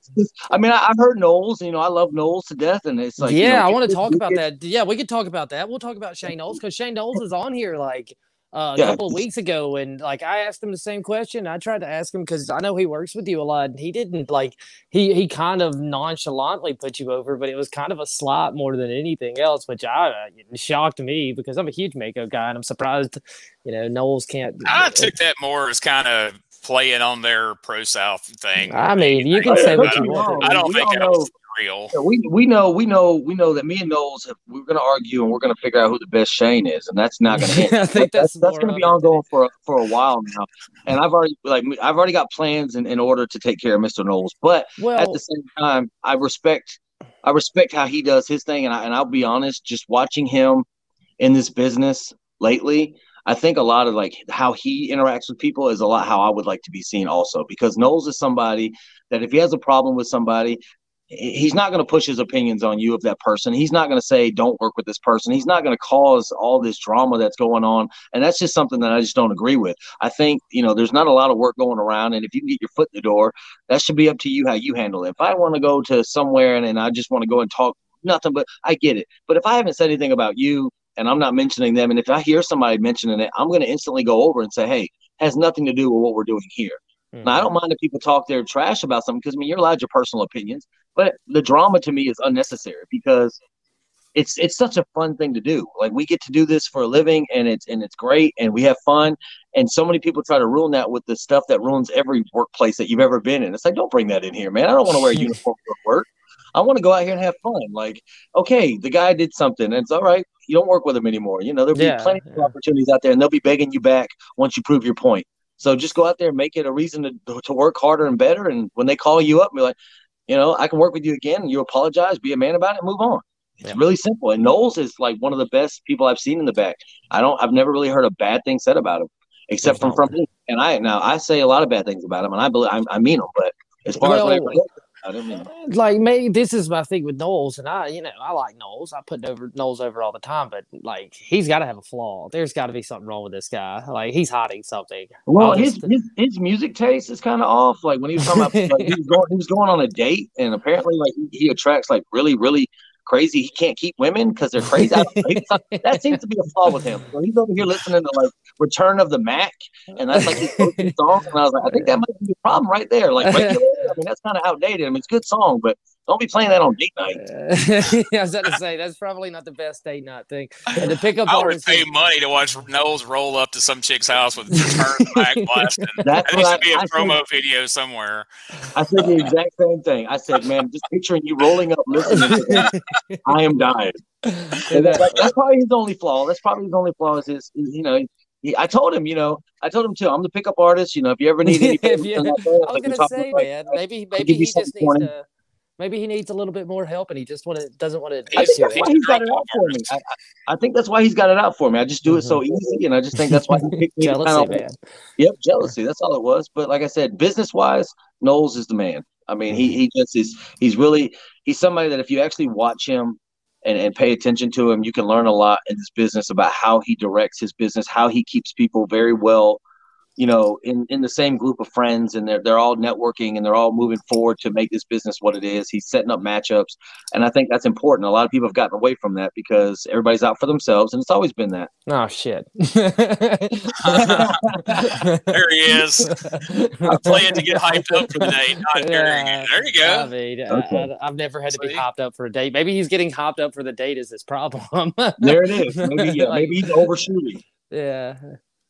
I mean, I, have heard Knowles. You know, I love Knowles to death, and it's like, yeah, you know, I want to talk about that. Yeah, we could talk about that. We'll talk about Shane Knowles because Shane Knowles is on here like uh, a yeah. couple of weeks ago, and like I asked him the same question. I tried to ask him because I know he works with you a lot, and he didn't like he he kind of nonchalantly put you over, but it was kind of a slot more than anything else, which I uh, shocked me because I'm a huge Mako guy, and I'm surprised, you know, Knowles can't. I took that more as kind of playing on their pro South thing. I mean, you can say what you want. I don't think that was real. Yeah, we we know we know we know that me and Knowles have, we're going to argue and we're going to figure out who the best Shane is, and that's not going to end. I think that's that's, that's going to be ongoing for for a while now. And I've already like I've already got plans in, in order to take care of Mr. Knowles, but well, at the same time, I respect I respect how he does his thing, and I and I'll be honest, just watching him in this business lately. I think a lot of like how he interacts with people is a lot how I would like to be seen also because Knowles is somebody that if he has a problem with somebody, he's not going to push his opinions on you of that person. He's not going to say don't work with this person. He's not going to cause all this drama that's going on, and that's just something that I just don't agree with. I think you know there's not a lot of work going around, and if you can get your foot in the door, that should be up to you how you handle it. If I want to go to somewhere and, and I just want to go and talk nothing, but I get it. But if I haven't said anything about you and I'm not mentioning them, and if I hear somebody mentioning it, I'm going to instantly go over and say, hey, has nothing to do with what we're doing here. Mm-hmm. Now, I don't mind if people talk their trash about something because I mean you're allowed your personal opinions, but the drama to me is unnecessary because it's it's such a fun thing to do. Like we get to do this for a living, and it's and it's great, and we have fun. And so many people try to ruin that with the stuff that ruins every workplace that you've ever been in. It's like don't bring that in here, man. I don't want to wear a uniform to work. I want to go out here and have fun. Like, okay, the guy did something, and it's all right. You don't work with him anymore. You know, there'll be yeah, plenty yeah. of opportunities out there, and they'll be begging you back once you prove your point. So just go out there and make it a reason to, to work harder and better. And when they call you up, and be like, you know, I can work with you again. You apologize, be a man about it, move on. It's yeah. really simple. And Knowles is like one of the best people I've seen in the back. I don't, I've never really heard a bad thing said about him, except from from me. And I now I say a lot of bad things about him, and I believe I, I mean them. But as far well, as what I like me, this is my thing with Knowles, and I, you know, I like Knowles. I put over Knowles over all the time, but like he's got to have a flaw. There's got to be something wrong with this guy. Like he's hiding something. Well, his, his his music taste is kind of off. Like when he was talking about, like, he was going, he was going on a date, and apparently, like he, he attracts like really, really crazy he can't keep women because they're crazy. that seems to be a flaw with him. So he's over here listening to like Return of the Mack, and that's like his song. And I was like, I think that might be a problem right there. Like, I mean, that's kind of outdated. I mean, it's a good song, but don't be playing that on date night. yeah, I was about to say that's probably not the best date night thing. And to pick up, I would pay money to watch Knowles roll up to some chick's house with Return Back blasting. That needs to be a I promo said, video somewhere. I said the exact same thing. I said, man, just picturing you rolling up listening to I am dying. That, that's probably his only flaw. That's probably his only flaw is his, you know, he, I told him, you know, I told him too. I'm the pickup artist. You know, if you ever need anything, yeah, I was gonna say, man, maybe maybe he just needs to maybe he needs a little bit more help and he just want to doesn't want to I think that's why he's got it out for me. I, I, think that's why he's got it out for me. I just do it so mm-hmm. easy and I just think that's why he picked me jealousy, kind man. Yep, jealousy. That's all it was. But like I said, business wise, Knowles is the man. I mean, he he just is he's really he's somebody that if you actually watch him and, and pay attention to him, you can learn a lot in this business about how he directs his business, how he keeps people very well you know, in, in the same group of friends and they're, they're all networking and they're all moving forward to make this business what it is. He's setting up matchups. And I think that's important. A lot of people have gotten away from that because everybody's out for themselves and it's always been that. Oh, shit. there he is. I'm playing to get hyped up for the date. Yeah. There you go. I mean, okay. I, have never had to be hopped up for a date. Maybe he's getting hopped up for the date is his problem. there it is. Maybe, yeah, maybe he's overshooting. Yeah.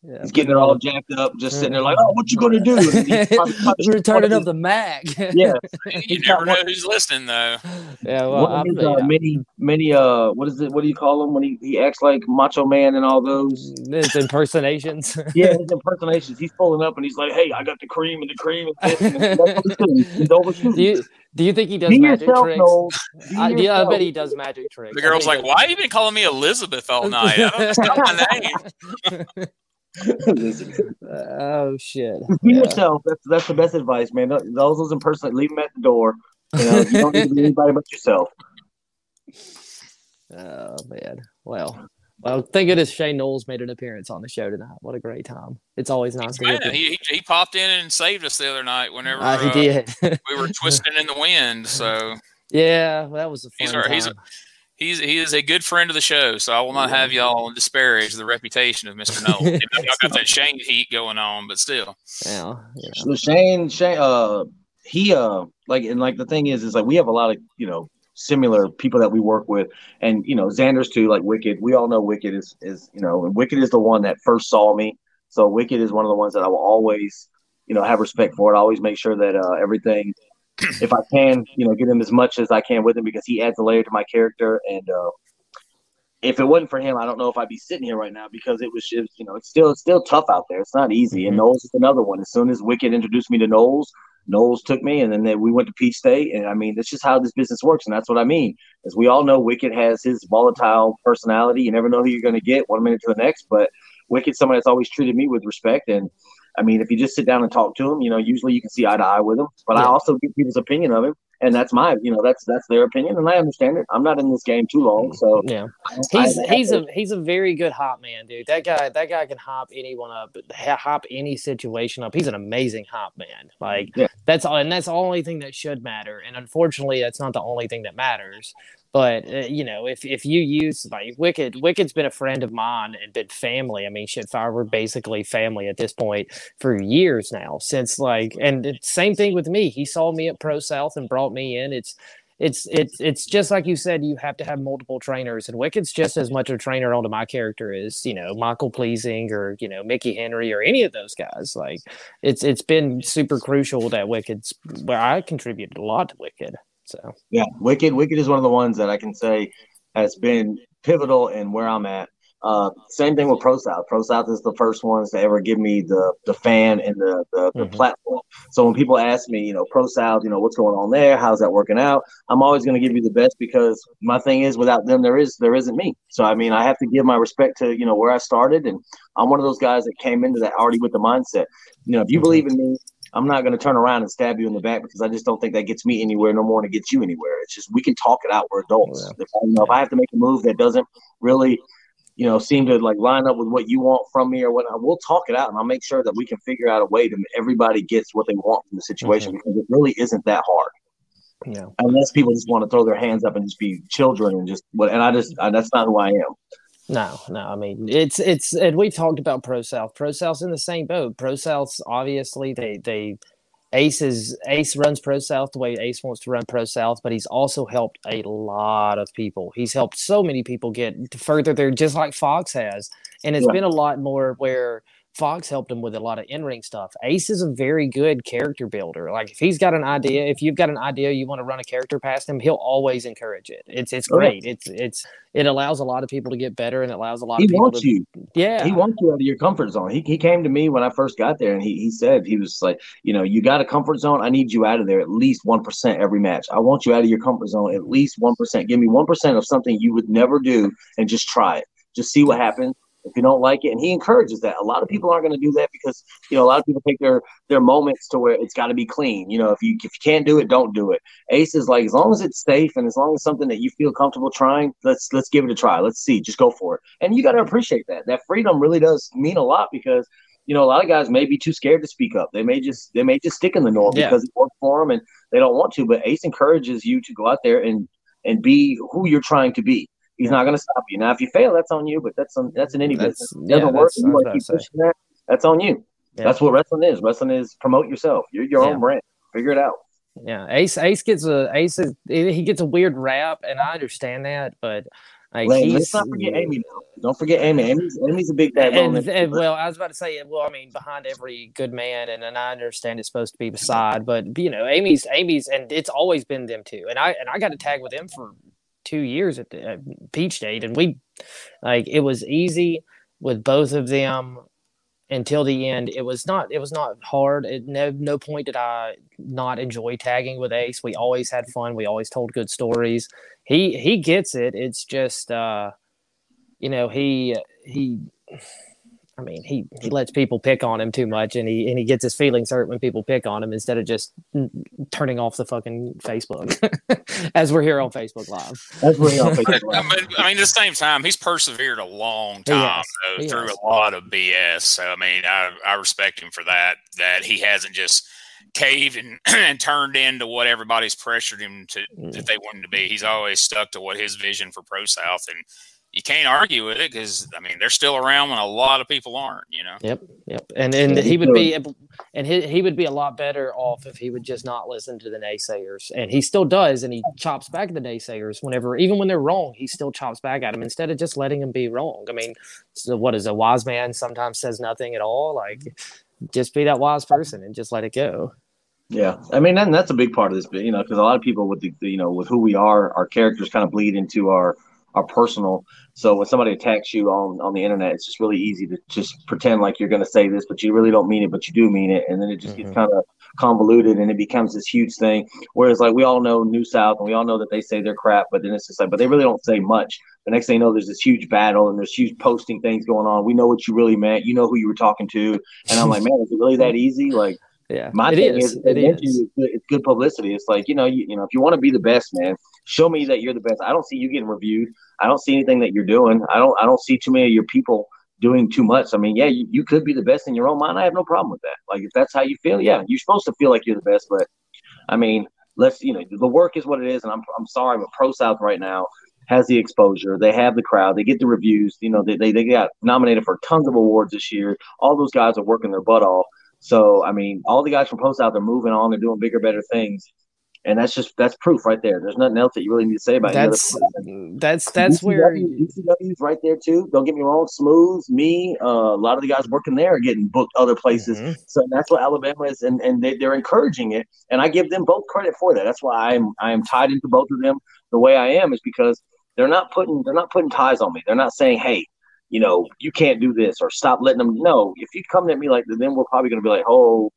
Yeah, he's getting it all jacked up, just sitting there like, "Oh, what you gonna do?" We're returning up the Mac. yeah, you never know who's listening though. Yeah, well, one his, uh, many, many, uh, what is it? What do you call him when he, he acts like Macho Man and all those? His impersonations. yeah, his impersonations. He's pulling up and he's like, "Hey, I got the cream and the cream." And this. he's overshooting. Do you, do you think he does Be magic yourself, tricks? I, yeah, I bet he does magic tricks. The girl's like, "Why have you been calling me Elizabeth all night? I don't, that's not my name." oh shit! Be yeah. yourself. That's that's the best advice, man. Those those impersonate, leave them at the door. You, know, you don't need to be anybody but yourself. Oh man. Well, well, thank goodness Shane Knowles made an appearance on the show tonight. What a great time! It's always nice to yeah, he, he popped in and saved us the other night whenever uh, he uh, did. we were twisting in the wind. So yeah, that was a fun he's our, he's a, he's he is a good friend of the show, so I will not have y'all disparage the reputation of Mr. Noel. y'all got that Shane heat going on, but still. Yeah. yeah. So Shane, Shane, uh, he uh, like, and like the thing is, is like we have a lot of you know similar people that we work with, and you know Zanders too, like Wicked. We all know Wicked is is you know, and Wicked is the one that first saw me. So Wicked is one of the ones that I will always you know have respect for. I always make sure that uh, everything if I can, you know, get him as much as I can with him because he adds a layer to my character. And uh, if it wasn't for him, I don't know if I'd be sitting here right now because it was just, you know, it's still it's still tough out there. It's not easy. Mm-hmm. And Knowles is another one. As soon as Wicked introduced me to Knowles, Knowles took me, and then they, we went to Peach State. And I mean, that's just how this business works, and that's what I mean. As we all know, Wicked has his volatile personality. You never know who you're going to get one minute to the next, but Wicked's somebody that's always treated me with respect and I mean, if you just sit down and talk to him, you know, usually you can see eye to eye with him. But yeah. I also get people's opinion of him, and that's my, you know, that's that's their opinion, and I understand it. I'm not in this game too long, so yeah. He's I, he's a he's a very good hop man, dude. That guy that guy can hop anyone up, hop any situation up. He's an amazing hop man. Like yeah. that's all, and that's the only thing that should matter. And unfortunately, that's not the only thing that matters. But uh, you know, if if you use like Wicked, Wicked's been a friend of mine and been family. I mean, shit, fire we're basically family at this point for years now. Since like, and same thing with me. He saw me at Pro South and brought me in. It's it's it's it's just like you said. You have to have multiple trainers, and Wicked's just as much a trainer onto my character as you know Michael Pleasing or you know Mickey Henry or any of those guys. Like it's it's been super crucial that Wicked's where I contributed a lot to Wicked. So yeah, Wicked Wicked is one of the ones that I can say has been pivotal in where I'm at. Uh, same thing with Pro South. Pro South is the first ones to ever give me the the fan and the the, the mm-hmm. platform. So when people ask me, you know, Pro South, you know, what's going on there? How's that working out? I'm always going to give you the best because my thing is, without them, there is there isn't me. So I mean, I have to give my respect to you know where I started, and I'm one of those guys that came into that already with the mindset. You know, if you mm-hmm. believe in me, I'm not going to turn around and stab you in the back because I just don't think that gets me anywhere no more than it gets you anywhere. It's just we can talk it out. We're adults. Yeah. If, I, you know, if I have to make a move that doesn't really, you know, seem to like line up with what you want from me or what, we'll talk it out and I'll make sure that we can figure out a way that everybody gets what they want from the situation mm-hmm. because it really isn't that hard. Yeah. Unless people just want to throw their hands up and just be children and just what, and I just I, that's not who I am. No, no. I mean, it's it's and we've talked about Pro South. Pro South's in the same boat. Pro South's obviously they they Ace is Ace runs Pro South the way Ace wants to run Pro South, but he's also helped a lot of people. He's helped so many people get further there, just like Fox has, and it's yeah. been a lot more where Fox helped him with a lot of in ring stuff. Ace is a very good character builder. Like if he's got an idea, if you've got an idea you want to run a character past him, he'll always encourage it. It's it's oh, great. It's it's it allows a lot of people to get better and it allows a lot he of people He wants to, you. Yeah. He wants you out of your comfort zone. He he came to me when I first got there and he he said he was like, you know, you got a comfort zone. I need you out of there at least one percent every match. I want you out of your comfort zone at least one percent. Give me one percent of something you would never do and just try it. Just see what happens if you don't like it. And he encourages that. A lot of people aren't going to do that because you know a lot of people take their their moments to where it's got to be clean. You know, if you if you can't do it, don't do it. Ace is like as long as it's safe and as long as something that you feel comfortable trying, let's let's give it a try. Let's see, just go for it. And you got to appreciate that. That freedom really does mean a lot because you know a lot of guys may be too scared to speak up. They may just they may just stick in the norm yeah. because it worked for them and they don't want to. But Ace encourages you to go out there and and be who you're trying to be. He's not going to stop you. Now, if you fail, that's on you. But that's on, that's in any that's, business. It doesn't yeah, work. You want to keep pushing that. That's on you. Yeah. That's what wrestling is. Wrestling is promote yourself. You're your own brand. Figure it out. Yeah, Ace Ace gets a Ace is, he gets a weird rap, and I understand that, but like let's not forget Amy. Now. Don't forget Amy. Amy's, Amy's a big bad and, and, well, I was about to say, well, I mean, behind every good man, and, and I understand it's supposed to be beside, but you know, Amy's Amy's, and it's always been them too. And I and I got to tag with them for two years at, the, at Peach State, and we like it was easy with both of them until the end. It was not it was not hard. At no no point did I not enjoy tagging with Ace. We always had fun. We always told good stories. He he gets it. It's just uh, you know he he I mean, he, he lets people pick on him too much, and he and he gets his feelings hurt when people pick on him instead of just turning off the fucking Facebook, as we're here on Facebook Live. As we're here on Facebook Live. I mean, at the same time, he's persevered a long time though, through has. a lot of BS. So I mean, I I respect him for that. That he hasn't just caved and, and turned into what everybody's pressured him to mm. that they want him to be. He's always stuck to what his vision for Pro South and you can't argue with it because I mean they're still around when a lot of people aren't. You know. Yep. Yep. And and he would be and he he would be a lot better off if he would just not listen to the naysayers. And he still does, and he chops back at the naysayers whenever, even when they're wrong, he still chops back at them instead of just letting them be wrong. I mean, so what is a wise man sometimes says nothing at all? Like, just be that wise person and just let it go. Yeah, I mean, and that's a big part of this, but you know, because a lot of people with the, you know, with who we are, our characters kind of bleed into our are personal. So when somebody attacks you on on the internet, it's just really easy to just pretend like you're going to say this, but you really don't mean it, but you do mean it, and then it just mm-hmm. gets kind of convoluted and it becomes this huge thing. Whereas like we all know New South and we all know that they say they're crap, but then it's just like, but they really don't say much. The next thing you know, there's this huge battle and there's huge posting things going on. We know what you really meant. You know who you were talking to, and I'm like, man, is it really that easy? Like. Yeah, my it thing is, is it is. You, it's good publicity. It's like you know, you, you know, if you want to be the best, man, show me that you're the best. I don't see you getting reviewed. I don't see anything that you're doing. I don't. I don't see too many of your people doing too much. I mean, yeah, you, you could be the best in your own mind. I have no problem with that. Like if that's how you feel, yeah, you're supposed to feel like you're the best. But I mean, let's you know, the work is what it is, and I'm I'm sorry, but Pro South right now has the exposure. They have the crowd. They get the reviews. You know, they, they, they got nominated for tons of awards this year. All those guys are working their butt off. So, I mean, all the guys from Pro South are moving on. They're doing bigger, better things and that's just that's proof right there. There's nothing else that you really need to say about that's that's that's DCW, where DCW's right there too. Don't get me wrong, Smooth, me, uh, a lot of the guys working there are getting booked other places. Mm-hmm. So that's what Alabama is, and and they, they're encouraging it, and I give them both credit for that. That's why I'm I am tied into both of them the way I am is because they're not putting they're not putting ties on me. They're not saying, hey. You know, you can't do this or stop letting them know. If you come at me like that, then we're probably going to be like, oh,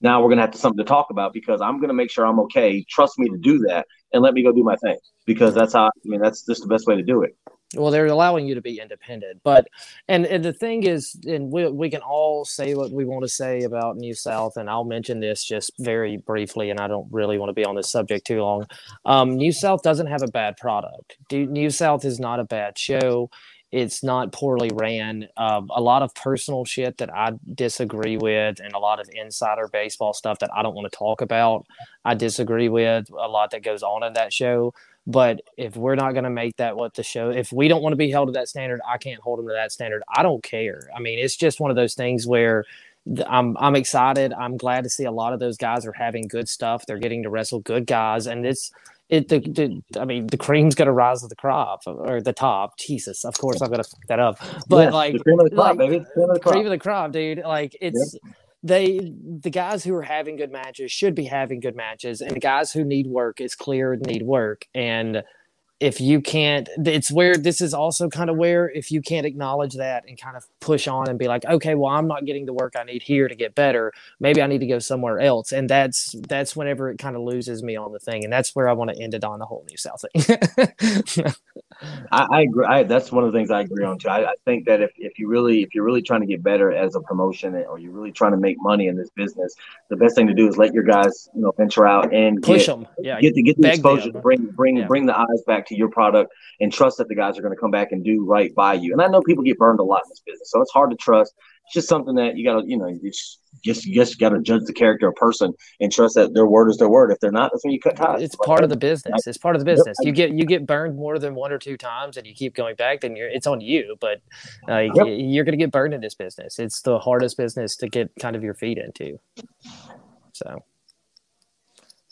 now we're gonna have to something to talk about because I'm gonna make sure I'm okay. Trust me to do that and let me go do my thing because that's how I mean that's just the best way to do it. Well, they're allowing you to be independent, but and, and the thing is, and we we can all say what we want to say about New South, and I'll mention this just very briefly, and I don't really want to be on this subject too long. Um, New South doesn't have a bad product. New South is not a bad show it's not poorly ran. Um, a lot of personal shit that I disagree with, and a lot of insider baseball stuff that I don't want to talk about. I disagree with a lot that goes on in that show. But if we're not going to make that what the show, if we don't want to be held to that standard, I can't hold them to that standard. I don't care. I mean, it's just one of those things where I'm I'm excited. I'm glad to see a lot of those guys are having good stuff. They're getting to wrestle good guys, and it's it the, the I mean the cream's gonna rise to the crop or the top. Jesus, of course I'm gonna fuck that up. But yeah, like, the cream of the crop, like, baby. The cream of the crop. cream of the crop, dude. Like it's yep. they the guys who are having good matches should be having good matches, and the guys who need work, it's clear need work. And if you can't it's where this is also kind of where if you can't acknowledge that and kind of push on and be like okay well i'm not getting the work i need here to get better. Maybe i need to go somewhere else. And that's that's whenever it kind of loses me on the thing and that's where i want to end it on the whole new south thing I, I, agree I, that's one of the things i agree on too I, I, think that if, if you really if you're really trying to get better as a promotion or you're really trying to make money in this business the best thing to do is let your guys you know venture out and push get, them yeah get to get the exposure bring bring yeah. bring the eyes back to your product and trust that the guys are going to come back and do right by you. And I know people get burned a lot in this business, so it's hard to trust. It's just something that you got to, you know, you just you just got to judge the character of person and trust that their word is their word. If they're not, that's when you cut ties. It's part of the business. It's part of the business. You get you get burned more than one or two times, and you keep going back, then you're it's on you. But uh, yep. you're going to get burned in this business. It's the hardest business to get kind of your feet into. So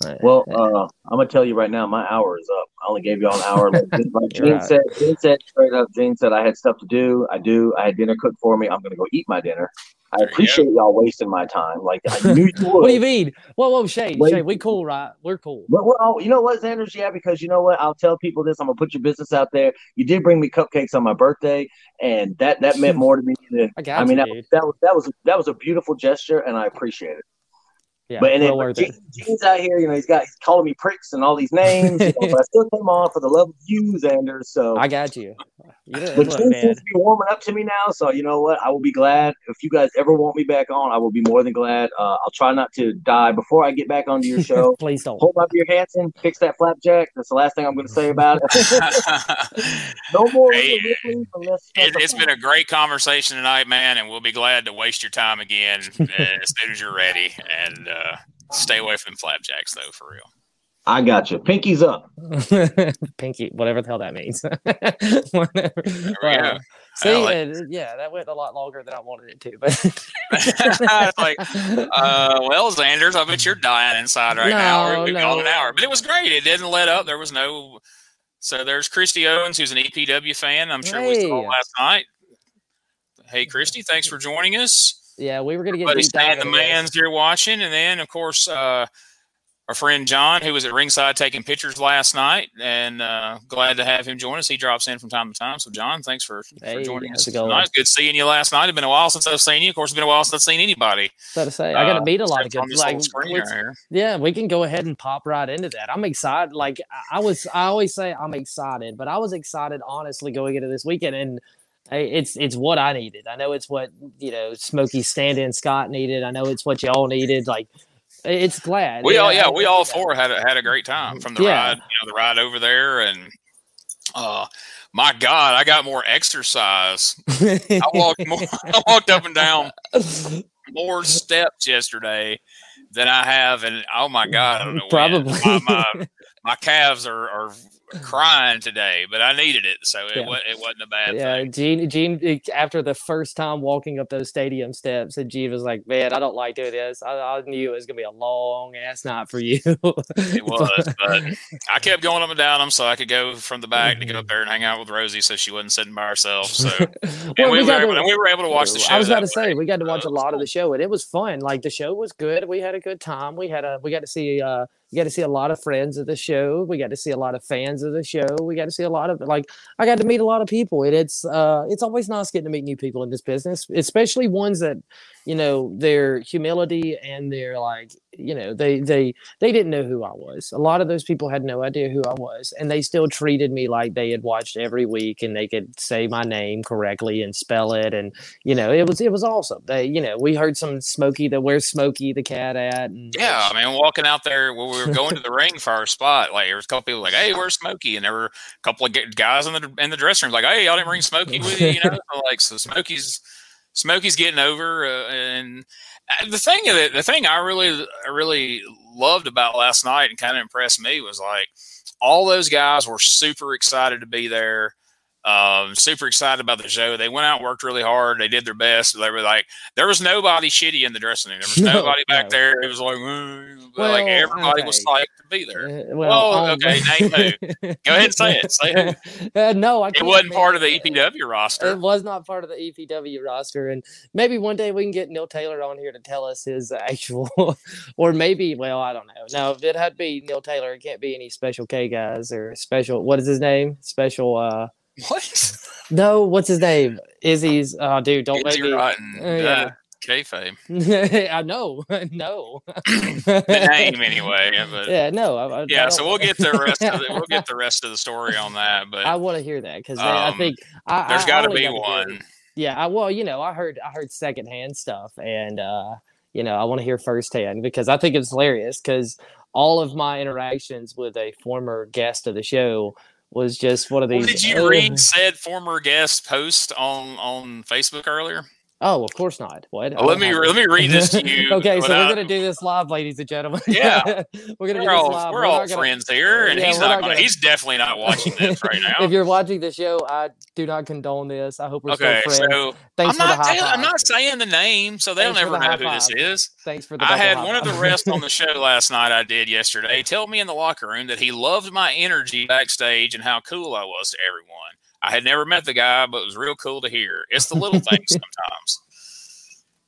well, uh, I'm gonna tell you right now, my hour is up. I only gave you all an hour. Like, Gene right. said, Gene said straight up. Gene said I had stuff to do. I do. I had dinner cooked for me. I'm gonna go eat my dinner. I appreciate y'all wasting my time. Like I knew you would. what do you mean? Whoa, whoa, Shane, Shane, we cool, right? We're cool. Well, well, you know what, Zanders? Yeah, because you know what? I'll tell people this. I'm gonna put your business out there. You did bring me cupcakes on my birthday, and that that meant more to me than I, I mean. You, that, that was that was that was a beautiful gesture, and I appreciate it. Yeah, but and then Gene, Gene's out here, you know, he's got he's calling me pricks and all these names, you know, but I still came on for the love of you, Zander. So I got you. You but Gene seems to be warming up to me now, so you know what? I will be glad if you guys ever want me back on. I will be more than glad. Uh, I'll try not to die before I get back onto your show. Please don't hold up your Hanson, fix that flapjack. That's the last thing I'm going to say about it. no more. Hey, it, has been a great conversation tonight, man, and we'll be glad to waste your time again as soon as you're ready. And uh, uh, stay away from flapjacks, though, for real. I got you. Pinky's up. Pinky, whatever the hell that means. whatever. see, like, yeah, that went a lot longer than I wanted it to. But like, uh, well, Zanders, I bet you're dying inside right no, now. We've no. gone an hour, but it was great. It didn't let up. There was no. So there's Christy Owens, who's an EPW fan. I'm sure hey. we saw last night. Hey, Christy, thanks for joining us. Yeah, we were going to get deep the man's here watching, and then of course uh, our friend John, who was at ringside taking pictures last night, and uh, glad to have him join us. He drops in from time to time. So, John, thanks for, Hey, for joining us. it? Nice, good seeing you last night. It's been a while since I've seen you. Of course, it's been a while since I've seen anybody. So to say, I got to uh, meet a lot of good. Like, right yeah, we can go ahead and pop right into that. I'm excited. Like I- was, I always say I'm excited, but I was excited honestly going into this weekend, and it's it's what I needed. I know it's what you know Smokey stand-in Scott needed. I know it's what y'all needed. Like it's glad. We all, Yeah, yeah, we all yeah. four had a, had a great time from the Yeah. ride, you know, the ride over there, and uh, my God, I got more exercise. I walked more, I walked up and down more steps yesterday than I have, and oh my God, I don't know. Probably. my, my, my calves are, are crying today, but I needed it, so it, Yeah. wa- it wasn't a bad Yeah, thing. Gene, Gene, eh, after the first time walking up those stadium steps, and Gene was like, "Man, I don't like doing this. I, I knew it was gonna be a long ass night for you." It was, but I kept going up and down them so I could go from the back to go up there and hang out with Rosie, so she wasn't sitting by herself. So, and Well, we, we were able, to- and we were able to watch the show. I was about to say way. we got to Uh, watch a it was lot of the show, and it was fun. Like the show was good. We had a good time. We had a we got to see uh we got to see a lot of friends of the show. We got to see a lot of fans of the show. We got to see a lot of like I got to meet a lot of people, and it's uh it's always nice getting to meet new people in this business, especially ones that you know their humility and their like you know they they they didn't know who I was. A lot of those people had no idea who I was, and they still treated me like they had watched every week and they could say my name correctly and spell it and you know, it was it was awesome. They, you know, we heard some Smokey that where's Smokey the cat at? And Yeah, I mean, walking out there when we were going to the ring for our spot, like there was a couple people like, "Hey, where's Smokey?" And there were a couple of guys in the in the dressing room like, "Hey, y'all didn't bring Smokey with you," you know? So, like, so Smokey's Smokey's getting over, uh, and uh, the thing it, the thing I really really loved about last night and kind of impressed me was like all those guys were super excited to be there. Um, super excited about the show. They went out, worked really hard. They did their best. They were like, there was nobody shitty in the dressing room. There was No, nobody back no. there. It was like, "Mm," but, like Well, everybody was okay. psyched to be there. Uh, Well, um, okay, name who? Go ahead and say it. Say who. Uh, no, I It wasn't part of the EPW roster. It was not part of the EPW roster, and maybe one day we can get Neil Taylor on here to tell us his actual, or maybe, well, I don't know. No, if it had to be Neil Taylor, it can't be any Special K guys or special. What is his name? Special. uh What? No, what's his name? Izzy's. Oh, dude, don't Izzy make me. Rotten. Uh, yeah. kayfabe. I know, no. The name anyway. yeah, But Yeah, no. I, I, I yeah, so we'll get the rest of the, we'll get the rest of the story on that. But I want to hear that because I Um, think I, there's I- I got to be gotta hear one. Yeah, I well, you know, I heard I heard secondhand stuff, and uh, you know, I want to hear firsthand because I think it's hilarious because all of my interactions with a former guest of the show was just one of Well, these. did you read said former guest post on on Facebook earlier? Oh, of course not. What? Well, let me let me read this to you. okay, so we're gonna do this live, ladies and gentlemen. Yeah. we're gonna do We're this all live. we're all not gonna- friends here, and Yeah, he's not. Gonna, gonna- he's definitely not watching this right now. if you're watching the show, I do not condone this. I hope we're okay, still friends. Okay, so Thanks I'm for the not high telling, I'm not saying the name, so they'll Thanks never the know who this is. Thanks for the. I had one of the rest on the show last night. I did yesterday. Tell me in the locker room that he loved my energy backstage and how cool I was to everyone. I had never met the guy, but it was real cool to hear. It's the little things sometimes.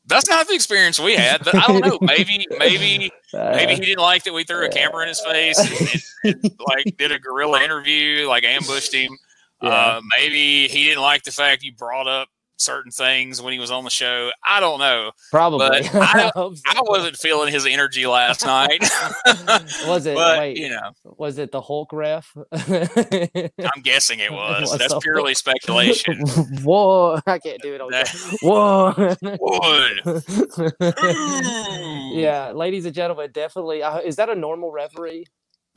That's not the experience we had. But I don't know. Maybe, maybe, maybe Uh, he didn't like that we threw a camera in his face and, and- and, like did a guerrilla interview, like ambushed him. Yeah. Uh, maybe he didn't like the fact you brought up certain things when he was on the show. I don't know. Probably. I- so. I wasn't feeling his energy last night. Was it? but wait, you know, was it the Hulk ref? I'm guessing it was. That's purely speculation. Whoa! I can't do it. On That- Whoa! Would. yeah, ladies and gentlemen, definitely. Uh, is that a normal referee?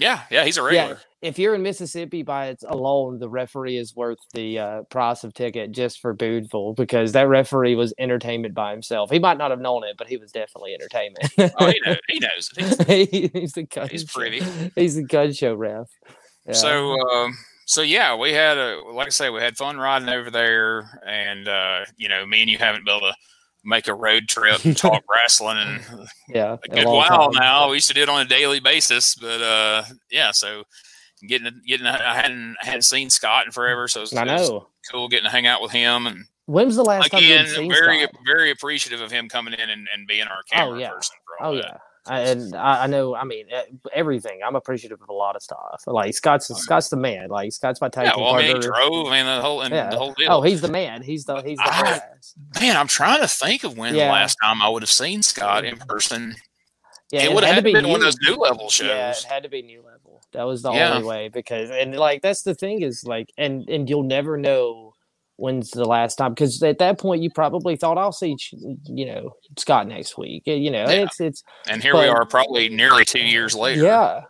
Yeah, yeah, he's a Yeah. If you're in Mississippi by its alone, the referee is worth the uh, price of ticket just for Booneville because that referee was entertainment by himself. He might not have known it, but he was definitely entertainment. Oh, he knows. He knows. He's- He- he's the gun He's. He's the gun show ref. Yeah. So, um, so yeah, we had a like I say, we had fun riding over there, and uh, you know, me and you haven't able to make a road trip and talk wrestling and yeah, a good long while time. now. We used to do it on a daily basis, but uh, yeah, so getting getting I hadn't I hadn't seen Scott in forever, so it was, I it was know. cool getting to hang out with him and When's the last time again you'd seen very Scott? very appreciative of him coming in and, and being our camera yeah. person for all Oh that. yeah, I, and I, I know. I mean, everything. I'm appreciative of a lot of stuff. Like Scott's Scott's the man. Like Scott's my tag Yeah, well, I mean, he drove. Mean, the whole and Yeah. the whole deal. Oh, he's the man. He's the he's the I- man, I'm trying to think of when Yeah. the last time I would have seen Scott in person. Yeah, it would have had had to be been one of those new level shows. Yeah, it had to be new level. That was the Yeah. only way because and like that's the thing is like and and you'll never know when's the last time because at that point you probably thought I'll see you know Scott next week. You know, Yeah. it's it's And here we are, probably nearly two years later. yeah.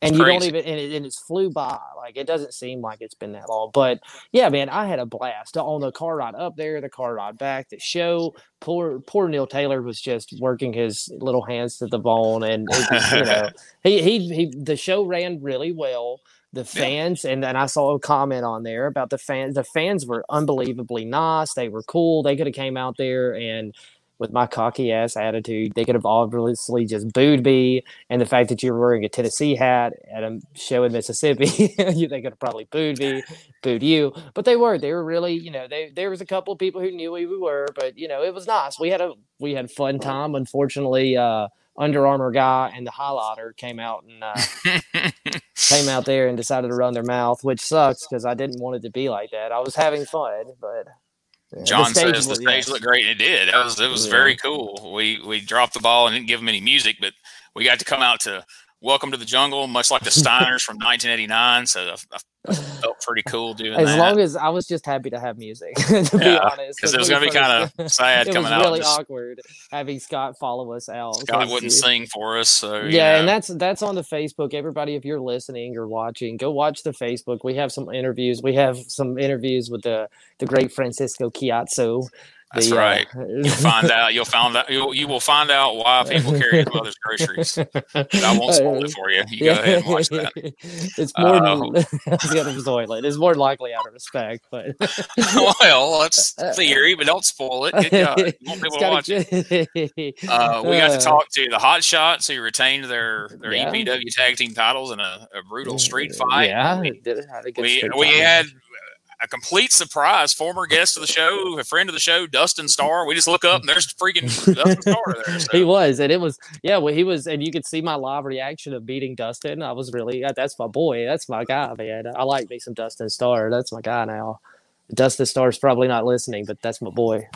And It's you don't even and, it, and it's flew by like it doesn't seem like it's been that long but yeah man i had a blast on the car ride up there the car ride back the show poor poor neil taylor was just working his little hands to the bone and was, you know he, he he the show ran really well the fans and then i saw a comment on there about the fans the fans were unbelievably nice they were cool they could have came out there and with my cocky ass attitude they could have obviously just booed me and the fact that you're wearing a tennessee hat at a show in mississippi you they could have probably booed me booed you but they were they were really you know they there was a couple of people who knew who we were but you know it was nice we had a we had fun time unfortunately uh under Armour guy and the highlighter came out and uh, came out there and decided to run their mouth, which sucks because I didn't want it to be like that. I was having fun, but yeah, John stage says the stage yes. looked great, and it did. It was it was Yeah. very cool. We we dropped the ball and didn't give them any music, but we got to come out to "Welcome to the Jungle," much like the Steiners from 1989. So I, I felt pretty cool doing As that. As long as I was just happy to have music, to be honest, because it was going to be kind of sad It was coming out. really Just, awkward having Scott follow us out. Scott wouldn't sing for us, so yeah, and that's that's on the Facebook. Everybody, if you're listening or watching, go watch the Facebook. We have some interviews. We have some interviews with the the great Francisco Chiazzo. That's the, uh, right. You'll find out. You'll find out. You'll, you will find out why people carry his mother's groceries. But I won't spoil it for you. You go ahead and watch that. it's more Uh, than I was gonna spoil it. It's more likely out of respect, but well, that's theory, but don't spoil it. Good God. You to watch it. Uh, we got Uh, to talk to the Hot Shots who retained their their Yeah. EPW tag team titles in a, a brutal street fight. Yeah, we, did had a good we, we had a complete surprise. Former guest of the show, a friend of the show, Dustin Starr. We just look up and there's freaking Dustin Starr there. So. He was, and it was, yeah. Well, he was, and you could see my live reaction of beating Dustin. I was really, that's my boy, that's my guy, man. I like me some Dustin Starr. That's my guy now. Dustin Starr's probably not listening, but that's my boy.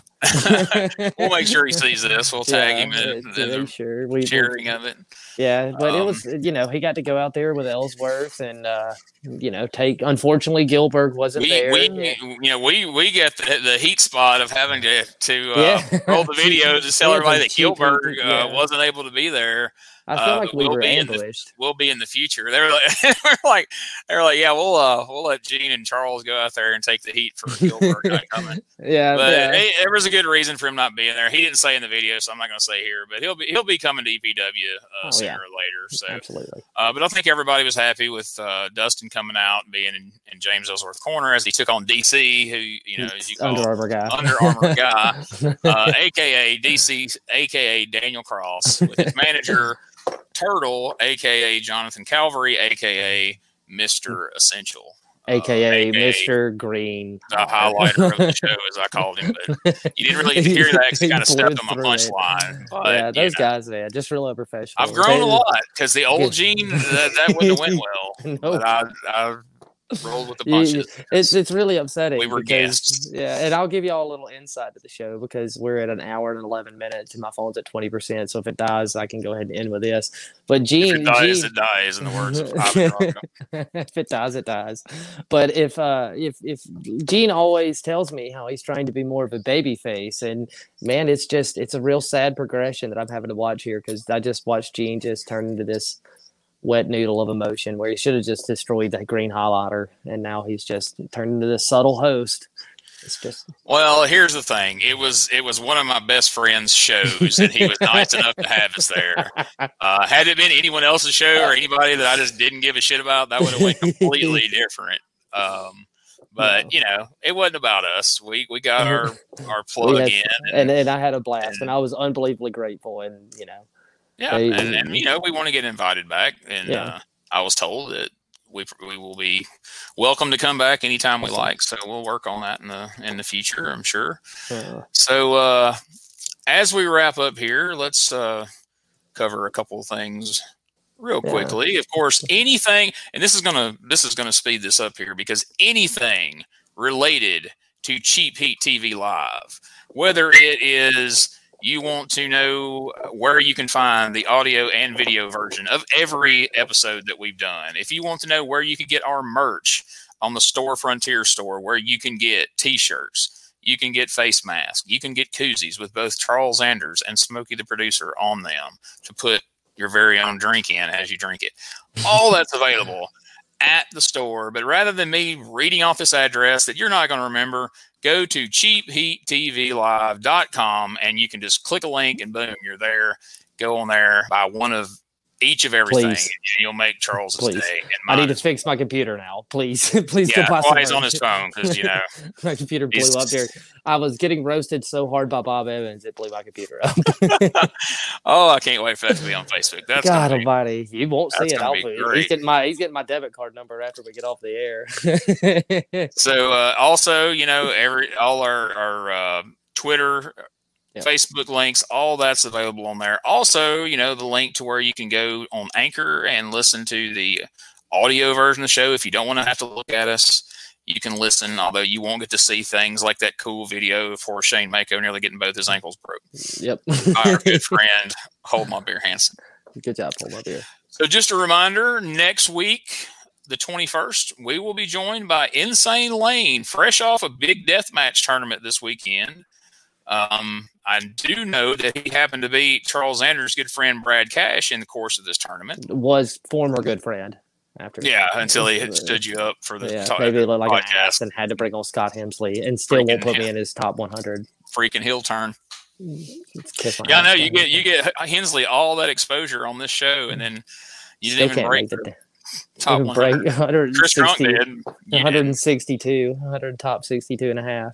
We'll make sure he sees this. We'll tag him in, yeah, the sure. We, cheering of it. yeah, but it Um, was, you know, he got to go out there with Ellsworth, and uh, you know, take. Unfortunately, Gilbert wasn't We, there. we, you know, we we get the, the heat spot of having to to uh, Yeah. roll the videos to tell everybody that Gilbert uh, yeah. wasn't able to be there. I feel uh, like we we'll were be in the- ambushed. Will be in the future. They're like, they were like, they were like, yeah, we'll uh, we'll let Gene and Charles go out there and take the heat for Gilbert not coming. Yeah, But yeah. hey, there was a good reason for him not being there. He didn't say in the video, so I'm not going to say here. But he'll be he'll be coming to EPW uh, Oh, sooner yeah. or later. So, absolutely. uh, but I think everybody was happy with uh, Dustin coming out and being in, in James Ellsworth corner as he took on DC, who you know as you call Under Armour guy. Under Armour guy, uh, aka DC, aka Daniel Cross, with his manager Turtle, aka Jonathan Calvary, aka Mister Essential, uh, AKA aka Mr. Green. the highlighter of the show, as I called him. But you didn't really hear that because he kind of stepped on my punchline. But yeah, you those know, guys, man, just real professional. I've grown They- a lot because the old. Gene that, that wouldn't have went well. No. I, I rolled with the punches. It's it's really upsetting. We were because- guests. Yeah, and I'll give you all a little insight to the show because we're at an hour and eleven minutes, and my phone's at twenty percent. So if it dies, I can go ahead and end with this. But Gene, if it dies, Gene it dies. In the words of if it dies, it dies. But if uh if if Gene always tells me how he's trying to be more of a baby face, and man, it's just it's a real sad progression that I'm having to watch here because I just watched Gene just turn into this wet noodle of emotion where he should have just destroyed that green highlighter, and now he's just turned into this subtle host. It's just Well, here's the thing. It was it was one of my best friend's shows, and he was nice enough to have us there. Uh, had it been anyone else's show or anybody that I just didn't give a shit about, that would have went completely different. Um, but you know, it wasn't about us. We we got our our plug had- in, and and I had a blast, and I was unbelievably grateful, and you know. Yeah, they- and, and you know, we want to get invited back, and Yeah. uh, I was told that we we will be welcome to come back anytime we like. So we'll work on that in the in the future, I'm sure. Uh, So uh, as we wrap up here, let's uh, cover a couple of things real Yeah. quickly. Of course, anything, and this is gonna this is gonna speed this up here because anything related to Cheap Heat TV Live, whether it is you want to know where you can find the audio and video version of every episode that we've done, if you want to know where you can get our merch on the Store Frontier store, where you can get T-shirts, you can get face masks, you can get koozies with both Charles Zanders and Smokey the producer on them to put your very own drink in as you drink it. All that's available at the store. But rather than me reading off this address that you're not going to remember, go to cheapheattvlive.com and you can just click a link and boom, you're there. Go on there, buy one of each of everything, Please. and you'll make Charles's Please. day. And I need to fix my computer now. Please, please yeah, while he's on his phone because you know my computer blew up here. I was getting roasted so hard by Bob Evans, it blew my computer up. oh i can't wait for that to be on facebook that's God be, Almighty, you won't see it. I'll. He's getting my he's getting my debit card number after we get off the air. so uh, also you know every all our our uh, twitter Yep. facebook links all that's available on there also you know the link to where you can go on anchor and listen to the audio version of the show if you don't want to have to look at us you can listen although you won't get to see things like that cool video for shane mako nearly getting both his ankles broke yep. by our good friend hold my beer hansen Good job, Hold up here. So, just a reminder next week, the 21st, we will be joined by Insane Lane, fresh off a big death match tournament this weekend. Um, I do know that he happened to be Charles Zanders' good friend Brad Cash in the course of this tournament. Was former good friend after. Yeah, until he had stood you up for the Yeah, maybe looked like an podcast. ass and had to bring on Scott Hemsley, and still won't Freaking put me in his top 100. freaking heel turn. Let's kiss my Yeah, I know you get you get Hensley all that exposure on this show, and then you Still didn't even break the top break 100. Chris Trunk 160, did. 162, 100 top 62 and a half.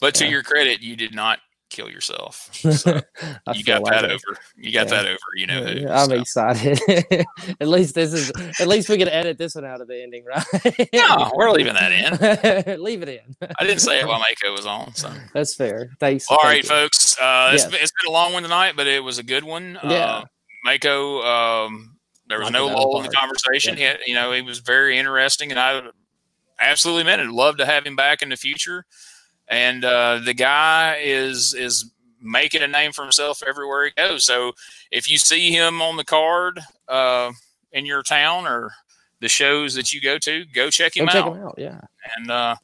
But to your credit, you did not kill yourself. So you got like that it. over. You got Yeah. that over. You know who. I'm so. excited. at least this is. At least we can edit this one out of the ending, right? No, we're leaving that in. Leave it in. I didn't say it while Mako was on. So, That's fair. Thanks. all right, you. folks. Uh, it's, Yes. been, it's been a long one tonight, but it was a good one. Yeah. Uh, Mako, um, there was no it out of the lull in the conversation. He you know, he was very interesting, and I absolutely meant it. Love to have him back in the future. And uh, the guy is is making a name for himself everywhere he goes. So if you see him on the card uh, in your town or the shows that you go to, go check Go him check out him out. Yeah. and uh,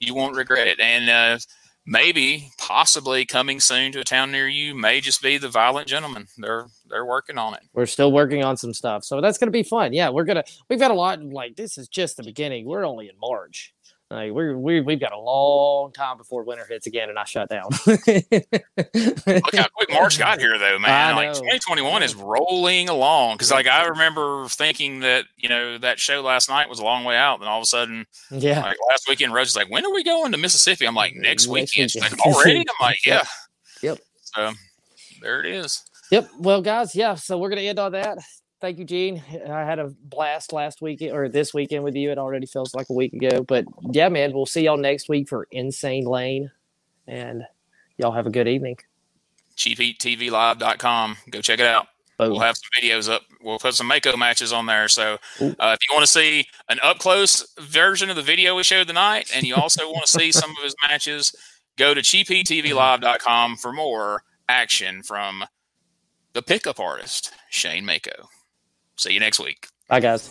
you won't regret it. And uh, maybe, possibly, coming soon to a town near you may just be the Violent Gentleman. They're they're working on it. We're still working on some stuff, so that's gonna be fun. Yeah, we're gonna. We've got a lot. Like this is just the beginning. We're only in March. Like we're we we've got a long time before winter hits again, and I shut down. Look how quick March got here, though, man. Like 2021 is rolling along. Because like I remember thinking that you know that show last night was a long way out, and all of a sudden, yeah. like last weekend, Rose was like, "When are we going to Mississippi?" I'm like, "Next Next weekend." She's like, "Already?" I'm like, "Yeah." Yep. So there it is. Yep. Well, guys, yeah. So we're gonna end on that. Thank you, Gene. I had a blast last weekend or this weekend with you. It already feels like a week ago, but yeah, man. We'll see y'all next week for Insane Lane, and y'all have a good evening. CheapHeatTVLive.com. Go check it out. Boom. We'll have some videos up. We'll put some Mako matches on there. So uh, if you want to see an up close version of the video we showed tonight, and you also want to see some of his matches, go to cheapheattvlive.com for more action from the pickup artist, Shane Mako. See you next week. Bye, guys.